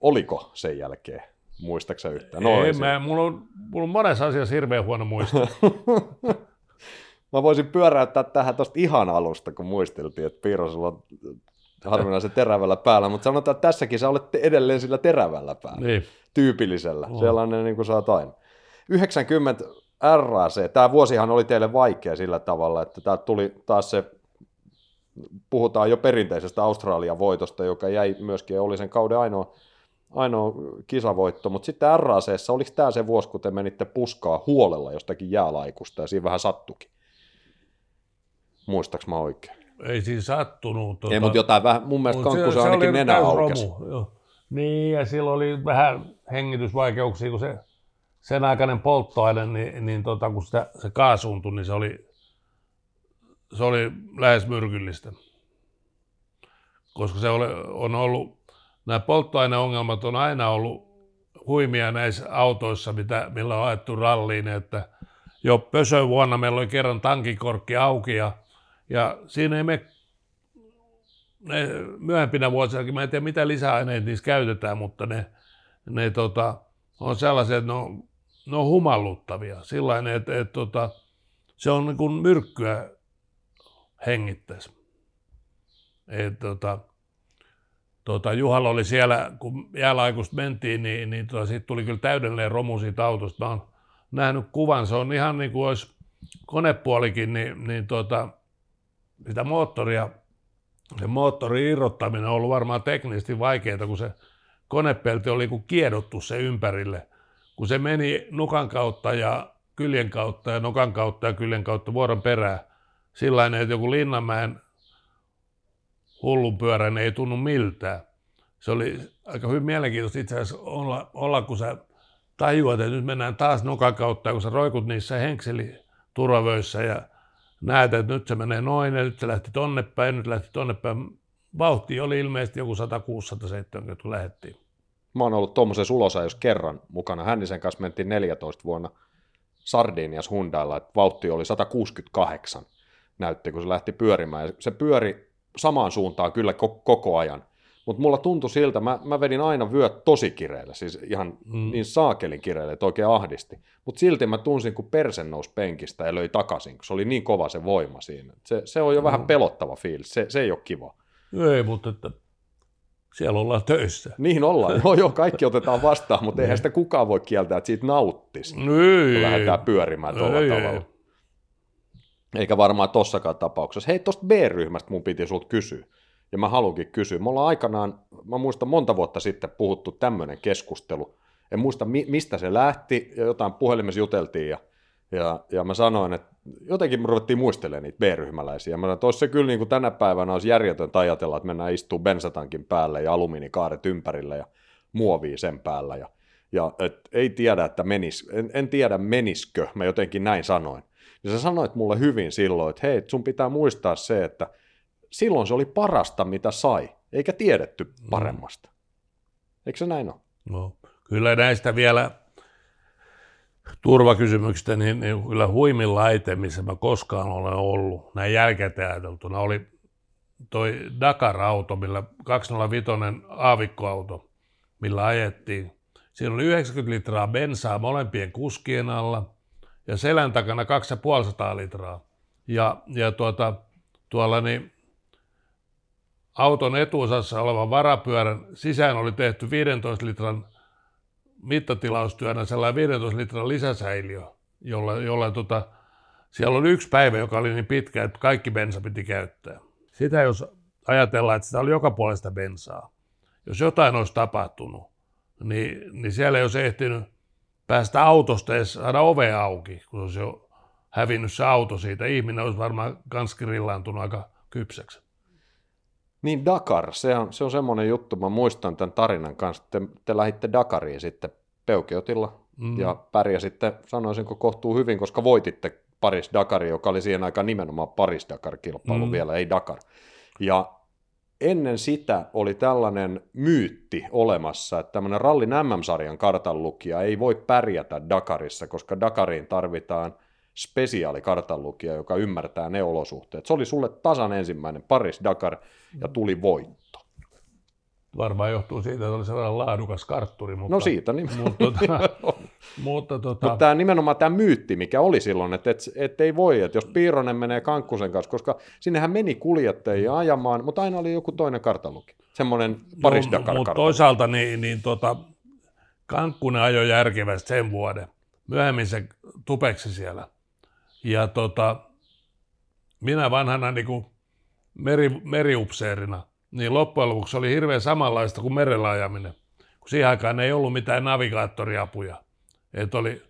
Oliko sen jälkeen? Muistaaksä yhtään? No, ei, mä, mulla, on, mulla on monessa asiassa hirveän huono muisto. Mä voisin pyöräyttää tähän tuosta ihan alusta, kun muisteltiin, että Piirosella on harvinaisen terävällä päällä, mutta sanotaan, että tässäkin sä olet edelleen sillä terävällä päällä, niin. tyypillisellä, sellainen niin kuin sä oot aina. 90 RAC, tämä vuosihan oli teille vaikea sillä tavalla, että täältä tuli taas se, puhutaan jo perinteisestä Australian voitosta, joka jäi myöskin oli sen kauden ainoa, ainoa kisavoitto, mutta sitten RACssä, oliko tämä se vuosi, kun te menitte puskaa huolella jostakin jäälaikusta ja siinä vähän sattukin? Muistaaks mä oikein? Ei siinä sattunut. Tota, Ei, mutta jotain vähän, mun mielestä se ainakin nenä aukesi. Niin, ja silloin oli vähän hengitysvaikeuksia, kun se sen aikainen polttoaine, niin, niin tota, kun sitä, se kaasuuntui, niin se oli, se oli lähes myrkyllistä. Koska se oli, on ollut, nämä polttoaineongelmat on aina ollut huimia näissä autoissa, mitä, millä on ajettu ralliin, että jo pösön vuonna meillä oli kerran tankikorkki auki ja, ja siinä ei me ne myöhempinä vuosina, mä en tiedä mitä lisäaineita niissä käytetään, mutta ne, ne tota, on sellaisia, että ne on, ne on humalluttavia. Sillainen, että, että tota, se on niin kuin myrkkyä hengittäisi. Et, tota, tota, Juhalla oli siellä, kun jäälaikusta mentiin, niin, niin tota, siitä tuli kyllä täydellinen romu siitä autosta. Mä oon nähnyt kuvan, se on ihan niin kuin olisi konepuolikin, niin, niin tota, sitä moottoria se moottorin irrottaminen on ollut varmaan teknisesti vaikeaa, kun se konepelti oli kuin kiedottu se ympärille. Kun se meni nukan kautta ja kyljen kautta ja nukan kautta ja kyljen kautta vuoron perään, sillä että joku Linnanmäen hullun pyörän ei tunnu miltään. Se oli aika hyvin mielenkiintoista itse asiassa olla, olla kun sä tajuat, että nyt mennään taas nukan kautta, kun sä roikut niissä henkseli turvavöissä ja näet, että nyt se menee noin, ja nyt se lähti tonne päin, nyt lähti tonne päin. Vauhti oli ilmeisesti joku 106-170, kun lähdettiin. Mä oon ollut tuommoisessa ulosajos kerran mukana. Hännisen kanssa mentiin 14 vuonna Sardinias Hundailla, että vauhti oli 168 näytti, kun se lähti pyörimään. Ja se pyöri samaan suuntaan kyllä ko- koko ajan. Mutta mulla tuntui siltä, mä, mä vedin aina vyöt tosi kireillä, siis ihan mm. niin saakelin kireillä, että oikein ahdisti. Mutta silti mä tunsin, kun persen nousi penkistä ja löi takaisin, kun se oli niin kova se voima siinä. Se, se on jo mm. vähän pelottava fiilis, se, se ei ole kiva. Ei, mutta että siellä ollaan töissä. Niin ollaan, joo joo, kaikki otetaan vastaan, mutta eihän sitä kukaan voi kieltää, että siitä nauttisi, ei, kun lähdetään pyörimään tuolla ei, tavalla. Ei. Eikä varmaan tossakaan tapauksessa. Hei, tuosta B-ryhmästä mun piti sulta kysyä ja mä haluankin kysyä. Me ollaan aikanaan, mä muistan monta vuotta sitten puhuttu tämmöinen keskustelu. En muista mi- mistä se lähti, ja jotain puhelimessa juteltiin, ja, ja, ja mä sanoin, että jotenkin me ruvettiin muistelemaan niitä B-ryhmäläisiä. Mä sanoin, että se kyllä niin kuin tänä päivänä olisi järjetöntä ajatella, että mennään istuu bensatankin päälle ja alumiinikaaret ympärille ja muovii sen päällä. Ja, ja et ei tiedä, että menis, en, en tiedä meniskö, mä jotenkin näin sanoin. Ja sä sanoit mulle hyvin silloin, että hei, sun pitää muistaa se, että – silloin se oli parasta, mitä sai, eikä tiedetty mm. paremmasta. Mm. Eikö se näin ole? No, kyllä näistä vielä turvakysymyksistä, niin, niin kyllä huimin laite, missä mä koskaan olen ollut, näin ajateltuna, oli toi Dakar-auto, millä 205 aavikkoauto, millä ajettiin. Siinä oli 90 litraa bensaa molempien kuskien alla ja selän takana 250 litraa. Ja, ja tuota, tuolla niin auton etuosassa olevan varapyörän sisään oli tehty 15 litran mittatilaustyönä sellainen 15 litran lisäsäiliö, jolla, jolla tota, siellä oli yksi päivä, joka oli niin pitkä, että kaikki bensa piti käyttää. Sitä jos ajatellaan, että sitä oli joka puolesta bensaa, jos jotain olisi tapahtunut, niin, niin siellä ei olisi ehtinyt päästä autosta edes saada ove auki, kun olisi jo hävinnyt se auto siitä. Ihminen olisi varmaan kans aika kypsäksi. Niin Dakar, se on, se on semmoinen juttu, mä muistan tämän tarinan kanssa, te, te lähditte Dakariin sitten Peukeotilla mm. ja pärjäsitte, sanoisinko kohtuu hyvin, koska voititte Paris Dakari, joka oli siihen aikaan nimenomaan Paris Dakar-kilpailu mm. vielä, ei Dakar. Ja ennen sitä oli tällainen myytti olemassa, että tämmöinen rallin MM-sarjan kartanlukija ei voi pärjätä Dakarissa, koska Dakariin tarvitaan spesiaalikartanlukija, joka ymmärtää ne olosuhteet. Se oli sulle tasan ensimmäinen Paris Dakar ja tuli voitto. Varmaan johtuu siitä, että oli sellainen laadukas kartturi. Mutta, no siitä niin. Mutta, tota, mutta, tota... mutta tämä nimenomaan tämä myytti, mikä oli silloin, että et, et ei voi, että jos Piironen menee Kankkusen kanssa, koska sinnehän meni kuljettajia ajamaan, mutta aina oli joku toinen kartaluki. Semmoinen Paris Dakar no, Mutta toisaalta niin, niin tota, Kankkunen ajoi järkevästi sen vuoden. Myöhemmin se tupeksi siellä. Ja tota, minä vanhana niin kuin meri, meriupseerina, niin loppujen lopuksi oli hirveän samanlaista kuin merellä ajaminen. Kun siihen aikaan ei ollut mitään navigaattoriapuja. Että oli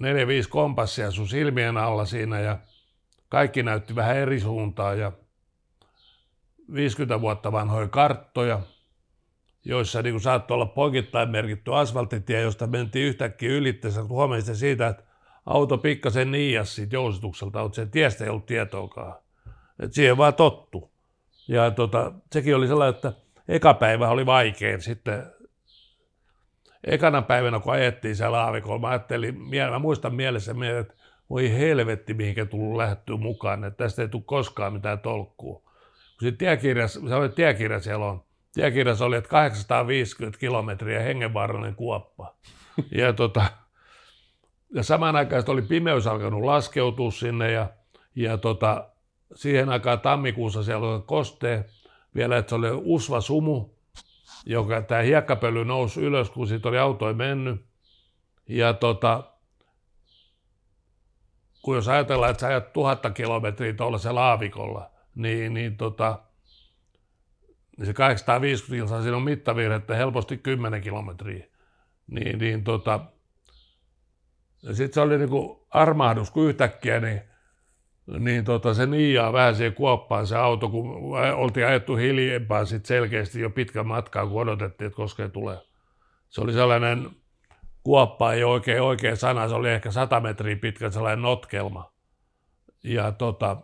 neljä, viisi kompassia sun silmien alla siinä ja kaikki näytti vähän eri suuntaan ja 50 vuotta vanhoja karttoja, joissa niin saattoi olla poikittain merkitty asfalttitie, josta mentiin yhtäkkiä ylitteessä, huomasin siitä, että auto pikkasen niias siitä jousitukselta, mutta sen tiestä ei ollut tietoakaan. Et siihen vaan tottu. Ja tota, sekin oli sellainen, että eka päivä oli vaikein. Sitten ekana päivänä, kun ajettiin siellä aavikolla, mä ajattelin, mä muistan mielessä, että voi helvetti, mihinkä tullut lähtyä mukaan, että tästä ei tule koskaan mitään tolkkua. Kun se tiekirjas, se oli tiekirja siellä on, tiekirjassa oli, että 850 kilometriä hengenvaarallinen kuoppa. Ja tota, ja samaan aikaan oli pimeys alkanut laskeutua sinne ja, ja tota, siihen aikaan tammikuussa siellä oli kostee vielä, että se oli usva sumu, joka tämä hiekkapöly nousi ylös, kun siitä oli autoi mennyt. Ja tota, kun jos ajatellaan, että sä ajat tuhatta kilometriä tuolla se laavikolla, niin, niin, tota, niin se 850 kilsaa, siinä on mittavirhettä helposti 10 kilometriä. Niin, niin tota, sitten se oli niin kuin armahdus, kun yhtäkkiä niin, niin tota, se niijaa vähän siihen kuoppaan se auto, kun oltiin ajettu hiljempaa sit selkeästi jo pitkän matkaa, kun odotettiin, että koska tulee. Se oli sellainen, kuoppa ei oikein oikea sana, se oli ehkä 100 metriä pitkä sellainen notkelma. Ja, tota,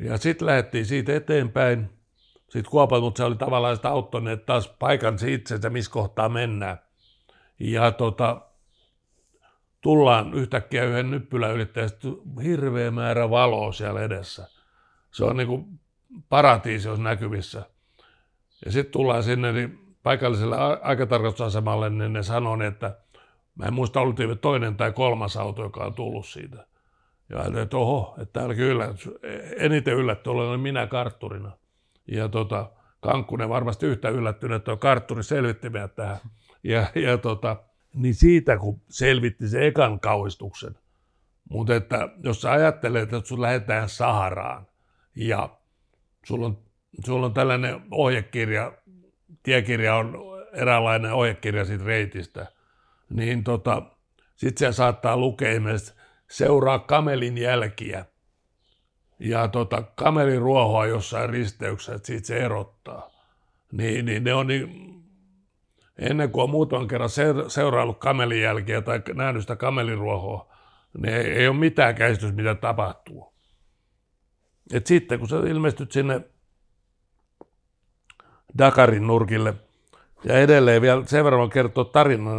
ja sitten lähdettiin siitä eteenpäin, sitten kuopat, mutta se oli tavallaan sitä auttaneet taas paikan itse, että missä kohtaa mennään. Ja tota, tullaan yhtäkkiä yhden nyppylän ylittäjä, hirveä määrä valoa siellä edessä. Se on niin kuin paratiisi olisi näkyvissä. Ja sitten tullaan sinne niin paikalliselle aikatarkastusasemalle, niin ne sanoo, että mä en muista, oltiin toinen tai kolmas auto, joka on tullut siitä. Ja ajattelin, että oho, että täälläkin yllätys. Eniten yllätty olen minä kartturina. Ja tota, Kankkunen varmasti yhtä yllättynyt, että on kartturi selvitti meidät tähän. Ja, ja tota, niin siitä kun selvitti se ekan kauhistuksen. Mutta että jos sä ajattelet, että sun lähdetään Saharaan ja sulla on, sulla on tällainen ohjekirja, tiekirja on eräänlainen ohjekirja siitä reitistä, niin tota, sit se saattaa lukea esimerkiksi seuraa kamelin jälkiä ja tota, kamelin ruohoa jossain risteyksessä, että siitä se erottaa. Niin, niin ne on niin, ennen kuin on muutaman kerran seuraillut kamelin jälkiä tai nähnyt sitä kamelin ruohoa, niin ei, ei ole mitään käsitys, mitä tapahtuu. Et sitten kun sä ilmestyt sinne Dakarin nurkille, ja edelleen vielä sen verran kertoa tarinan,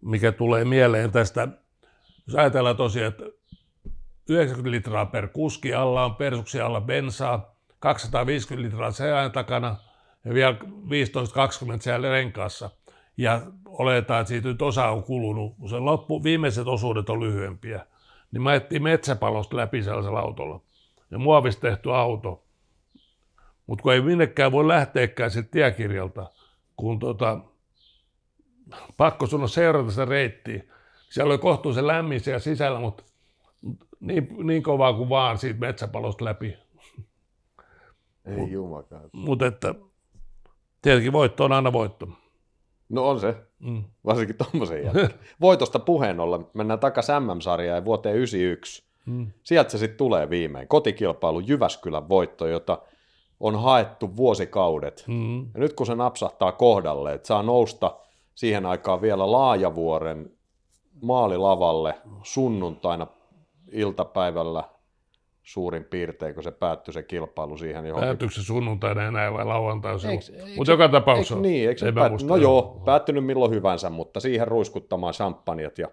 mikä tulee mieleen tästä, jos ajatellaan tosiaan, että 90 litraa per kuski alla on persuksi alla bensaa, 250 litraa sehän takana ja vielä 15-20 siellä renkaassa. Ja oletaan, että siitä nyt osa on kulunut, kun se loppu, viimeiset osuudet on lyhyempiä. Niin mä etsin metsäpalosta läpi sellaisella autolla. Ja muovista tehty auto. Mutta kun ei minnekään voi lähteäkään sieltä tiekirjalta, kun tota, pakko sun on seurata sitä reittiä. Siellä oli kohtuullisen lämmin siellä sisällä, mutta niin, niin kovaa kuin vaan siitä metsäpalosta läpi. Ei jumakaan. Mutta että tietenkin voitto on aina voitto. No on se, mm. varsinkin tuommoisen jälkeen. Voitosta puheen ollen, mennään takaisin MM-sarjaan ja vuoteen 91. Mm. Sieltä se sitten tulee viimein. Kotikilpailu Jyväskylän voitto, jota on haettu vuosikaudet. Mm. Ja nyt kun se napsahtaa kohdalle, että saa nousta siihen aikaan vielä Laajavuoren maalilavalle sunnuntaina iltapäivällä suurin piirtein, kun se päättyi se kilpailu siihen. Johonkin... Päättyykö se sunnuntaina enää vai lauantai? Mutta joka tapauksessa. Eikö, niin, eikö se päät... No joo, päättynyt milloin hyvänsä, mutta siihen ruiskuttamaan champanjat ja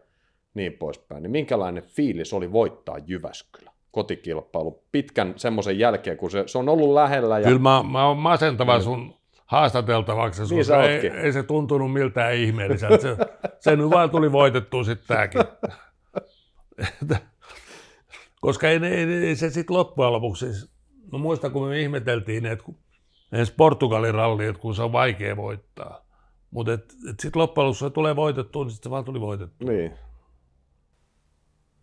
niin poispäin. Niin minkälainen fiilis oli voittaa Jyväskylä? kotikilpailu pitkän semmoisen jälkeen, kun se, se on ollut lähellä. Ja... Kyllä mä, mä oon masentava niin. sun haastateltavaksi, niin sun, ei, ei, se tuntunut miltään ihmeelliseltä. Se, se nyt vaan tuli voitettua sitten tämäkin. Koska ei, ei, ei se sitten loppujen lopuksi, mä muistan kun me ihmeteltiin, että kun, edes Portugalin ralli, että kun se on vaikea voittaa. Mutta sitten loppujen lopuksi se tulee voitettua, niin sitten se vaan tuli voitettua. Niin.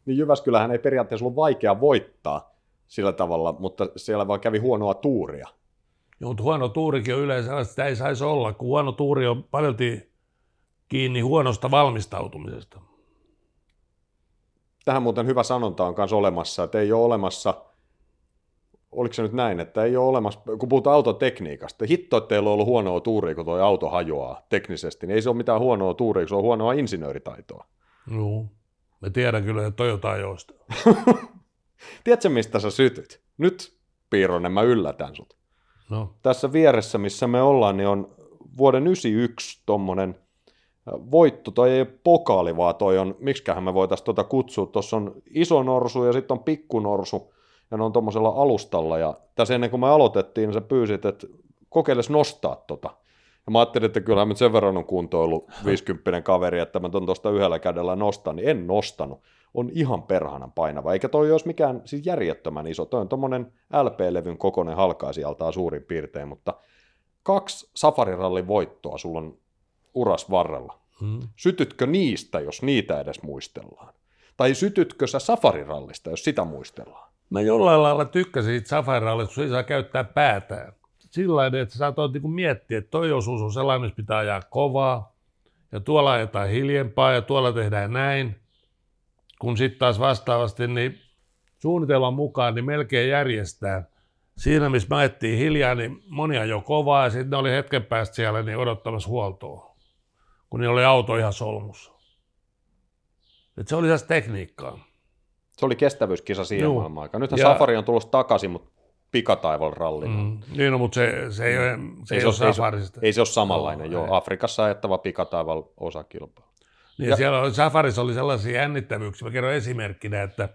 Niin Jyväskylähän ei periaatteessa ollut vaikea voittaa sillä tavalla, mutta siellä vaan kävi huonoa tuuria. Joo, mutta huono tuurikin on yleensä, sitä ei saisi olla, kun huono tuuri on paljon kiinni huonosta valmistautumisesta tähän muuten hyvä sanonta on myös olemassa, että ei ole olemassa, oliko se nyt näin, että ei ole olemassa, kun puhutaan autotekniikasta, hitto, että teillä on ollut huonoa tuuria, kun tuo auto hajoaa teknisesti, niin ei se ole mitään huonoa tuuria, se on huonoa insinööritaitoa. Joo, me tiedän kyllä, että Toyota ajoista. Tiedätkö, mistä sä sytyt? Nyt, Piironen, mä yllätän sut. No. Tässä vieressä, missä me ollaan, niin on vuoden 91 tommonen voitto, toi ei ole pokaali, vaan toi on, miksiköhän me voitaisiin tuota kutsua, tuossa on iso norsu ja sitten on pikku norsu, ja ne on tuommoisella alustalla, ja tässä ennen kuin me aloitettiin, niin sä pyysit, että kokeiles nostaa tota. Ja mä ajattelin, että kyllähän nyt sen verran on kuntoilu 50 kaveri, että mä ton tuosta yhdellä kädellä nostan, niin en nostanut. On ihan perhanan painava, eikä toi olisi mikään siis järjettömän iso. Toi on tuommoinen LP-levyn kokoinen halkaisijaltaan suurin piirtein, mutta kaksi safarirallin voittoa sulla on uras varrella. Hmm. Sytytkö niistä, jos niitä edes muistellaan? Tai sytytkö sä safarirallista, jos sitä muistellaan? Mä jollain lailla tykkäsin siitä safarirallista, kun se saa käyttää päätään. Sillä että sä saatoit niin miettiä, että toi osuus on sellainen, missä pitää ajaa kovaa, ja tuolla ajetaan hiljempaa, ja tuolla tehdään näin. Kun sitten taas vastaavasti, niin suunnitelman mukaan, niin melkein järjestää. Siinä, missä mä hiljaa, niin monia jo kovaa, ja sitten ne oli hetken päästä siellä niin odottamassa huoltoa kun niillä oli auto ihan solmussa. Et se oli tässä tekniikkaa. Se oli kestävyyskisa siihen maailman aikaan. Nythän ja... Safari on tullut takaisin, mutta pikataival ralli. Mm, niin, no, mutta se, se ei, ole, se ei, ei, ole, ei, se, ei se ole samanlainen, no, joo. Ei. Afrikassa ajettava pikataival osakilpailu. Niin, ja, siellä oli, Safarissa oli sellaisia jännittävyyksiä. Mä kerron esimerkkinä, että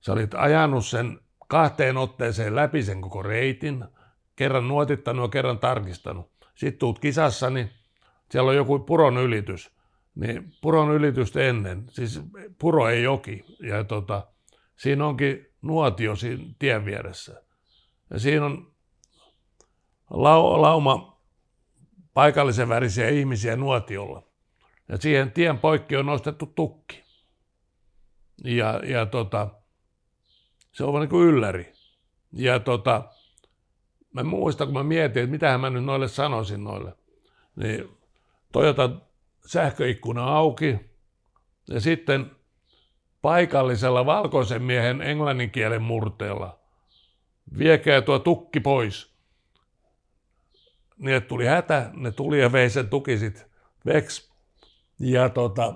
sä olit ajanut sen kahteen otteeseen läpi sen koko reitin, kerran nuotittanut ja kerran tarkistanut. Sitten tuut kisassa, niin siellä on joku puron ylitys. Niin puron ylitystä ennen, siis puro ei joki, ja tota, siinä onkin nuotio siinä tien vieressä. Ja siinä on lau, lauma paikallisen värisiä ihmisiä nuotiolla. Ja siihen tien poikki on nostettu tukki. Ja, ja tota, se on niin kuin ylläri. Ja tota, mä muistan, kun mä mietin, että mitähän mä nyt noille sanoisin noille. Niin Toyota sähköikkuna auki ja sitten paikallisella valkoisen miehen englannin kielen murteella viekää tuo tukki pois. Että tuli hätä, ne tuli ja vei sen tuki sit veks. Ja tota,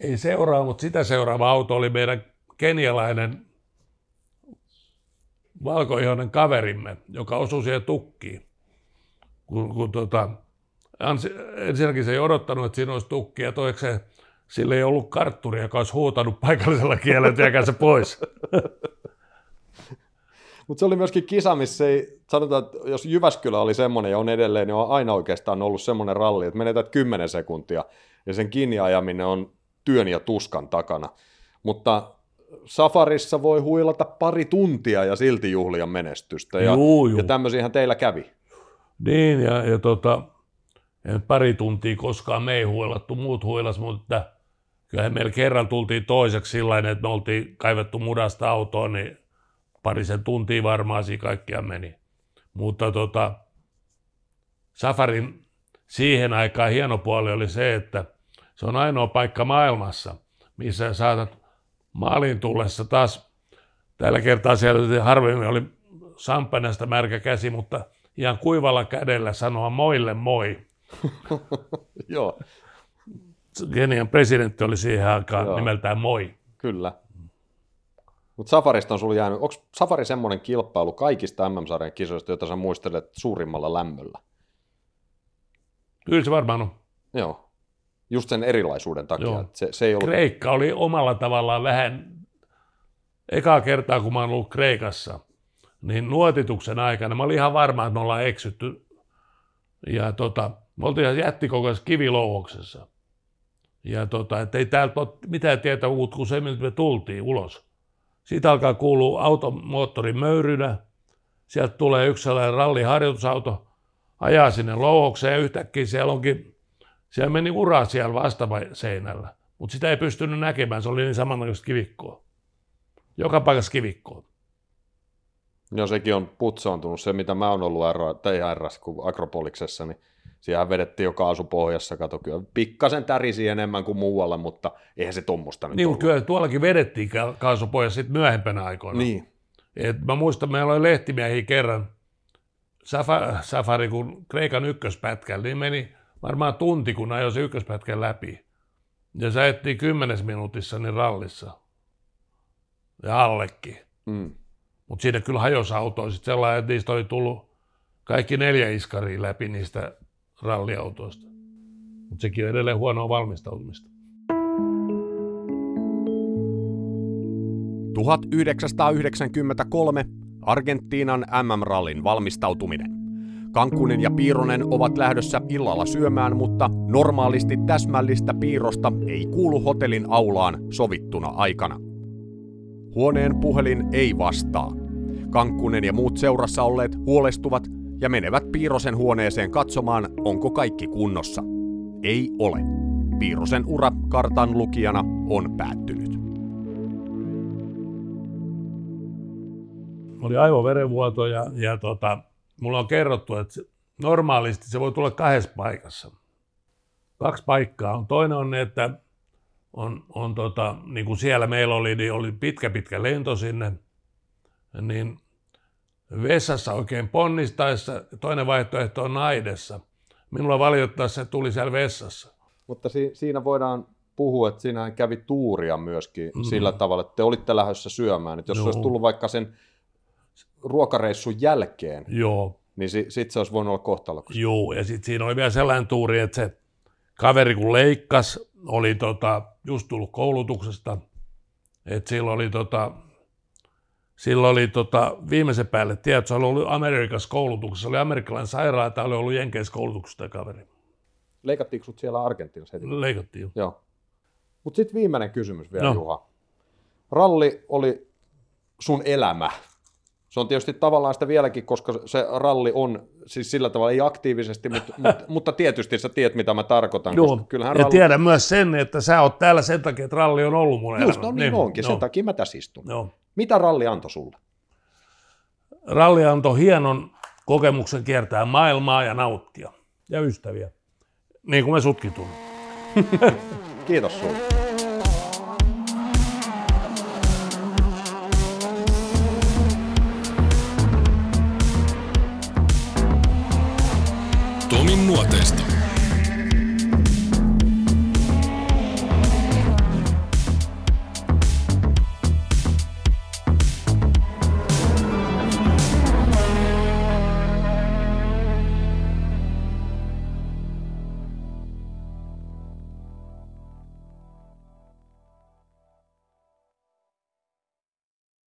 ei seuraa, mutta sitä seuraava auto oli meidän kenialainen valkoihoinen kaverimme, joka osui siihen tukkiin. Kun, kun tota, ensinnäkin se ei odottanut, että siinä olisi tukki, ja toisekseen sillä ei ollut kartturi, joka olisi huutanut paikallisella kielellä, että se pois. Mutta se oli myöskin kisa, missä ei, sanotaan, että jos Jyväskylä oli semmoinen ja on edelleen, niin on aina oikeastaan ollut semmoinen ralli, että menetät 10 sekuntia ja sen kiinni ajaminen on työn ja tuskan takana. Mutta safarissa voi huilata pari tuntia ja silti juhlia menestystä. Ja, juu, juu. ja tämmöisiähän teillä kävi. Niin, ja, ja tota, pari tuntia koskaan me ei huilattu, muut huilas, mutta kyllähän meillä kerran tultiin toiseksi sillä että me oltiin kaivettu mudasta autoa, niin parisen tuntia varmaan siinä kaikkia meni. Mutta tota, Safarin siihen aikaan hieno puoli oli se, että se on ainoa paikka maailmassa, missä saatat maalin tullessa taas, tällä kertaa siellä harvemmin oli samppanasta märkä käsi, mutta ihan kuivalla kädellä sanoa moille moi. Joo. Kenian presidentti oli siihen aikaan Joo. nimeltään Moi. Kyllä. Mutta Safarista on sulla jäänyt, onko Safari semmoinen kilpailu kaikista MM-sarjan kisoista, jota sä muistelet suurimmalla lämmöllä? Kyllä se varmaan on. Joo. Just sen erilaisuuden takia. Joo. Se, se ei ollut... Kreikka oli omalla tavallaan vähän, ekaa kertaa kun mä oon ollut Kreikassa, niin nuotituksen aikana mä olin ihan varma, että me ollaan eksytty. Ja tota, me oltiin ihan jättikokoisessa kivilouhoksessa. Ja tota, ei täältä ole mitään tietä uut kuin se, miltä me tultiin ulos. Siitä alkaa kuulua automoottorin möyrynä. Sieltä tulee yksi sellainen ralliharjoitusauto, ajaa sinne louhokseen ja yhtäkkiä siellä onkin, siellä meni ura siellä seinällä. Mutta sitä ei pystynyt näkemään, se oli niin samanlaista kivikkoa. Joka paikassa kivikkoa. Joo, sekin on putsaantunut. Se, mitä mä oon ollut R, tai RS, kuin Akropoliksessa, niin siellä vedettiin jo kaasupohjassa, kato kyllä pikkasen tärisi enemmän kuin muualla, mutta eihän se tuommoista nyt Niin, ollut. kyllä tuollakin vedettiin kaasupohjassa sitten myöhempänä aikoina. Niin. Et mä muistan, meillä oli lehtimiehiä kerran, Safari, kun Kreikan ykköspätkällä, niin meni varmaan tunti, kun ajoi se ykköspätkän läpi. Ja sä ettiin kymmenes minuutissa niin rallissa. Ja allekin. Mm. Mutta siinä kyllä hajosi autoa sitten sellainen, että niistä oli tullut kaikki neljä iskaria läpi niistä ralliautoista. Mutta sekin on edelleen huonoa valmistautumista. 1993 Argentiinan MM-rallin valmistautuminen. Kankunen ja Piironen ovat lähdössä illalla syömään, mutta normaalisti täsmällistä piirosta ei kuulu hotellin aulaan sovittuna aikana. Huoneen puhelin ei vastaa. Kankkunen ja muut seurassa olleet huolestuvat ja menevät Piirosen huoneeseen katsomaan, onko kaikki kunnossa. Ei ole. Piirosen ura kartan lukijana on päättynyt. Oli aivoverenvuoto ja, ja tota, mulla on kerrottu, että normaalisti se voi tulla kahdessa paikassa. Kaksi paikkaa on. Toinen on, että on, on tota, niin kuin siellä meillä oli, niin oli pitkä pitkä lento sinne, niin vessassa oikein ponnistaessa, toinen vaihtoehto on naidessa. Minulla valitettavasti se tuli siellä vessassa. Mutta si- siinä voidaan puhua, että siinä kävi tuuria myöskin mm. sillä tavalla, että te olitte lähdössä syömään. Että jos Joo. se olisi tullut vaikka sen ruokareissun jälkeen, Joo. niin si- sitten se olisi voinut olla kohtaloksi. Joo, ja sitten siinä oli vielä sellainen tuuri, että se kaveri kun leikkas, oli tota, just tullut koulutuksesta, että sillä oli tota, Silloin oli tota, viimeisen päälle, tiedätkö, oli ollut Amerikassa koulutuksessa, oli amerikkalainen sairaala, tai oli ollut Jenkeissä koulutuksessa tämä kaveri. Leikattiinko sut siellä Argentiinassa heti? Leikattiin jo. Joo. Mutta sitten viimeinen kysymys vielä, No. Juha. Ralli oli sun elämä. Se on tietysti tavallaan sitä vieläkin, koska se ralli on siis sillä tavalla ei aktiivisesti, mutta, mutta, mutta tietysti sä tiedät, mitä mä tarkoitan. Joo, Koska kyllähän ja ralli... tiedän myös sen, että sä oot täällä sen takia, että ralli on ollut mun Just, elämä. no niin onkin, sen joo, takia mä tässä istun. joo. Mitä ralli antoi sulle? Ralli antoi hienon kokemuksen kiertää maailmaa ja nauttia. Ja ystäviä. Niin kuin me sutkin. Kiitos sulle.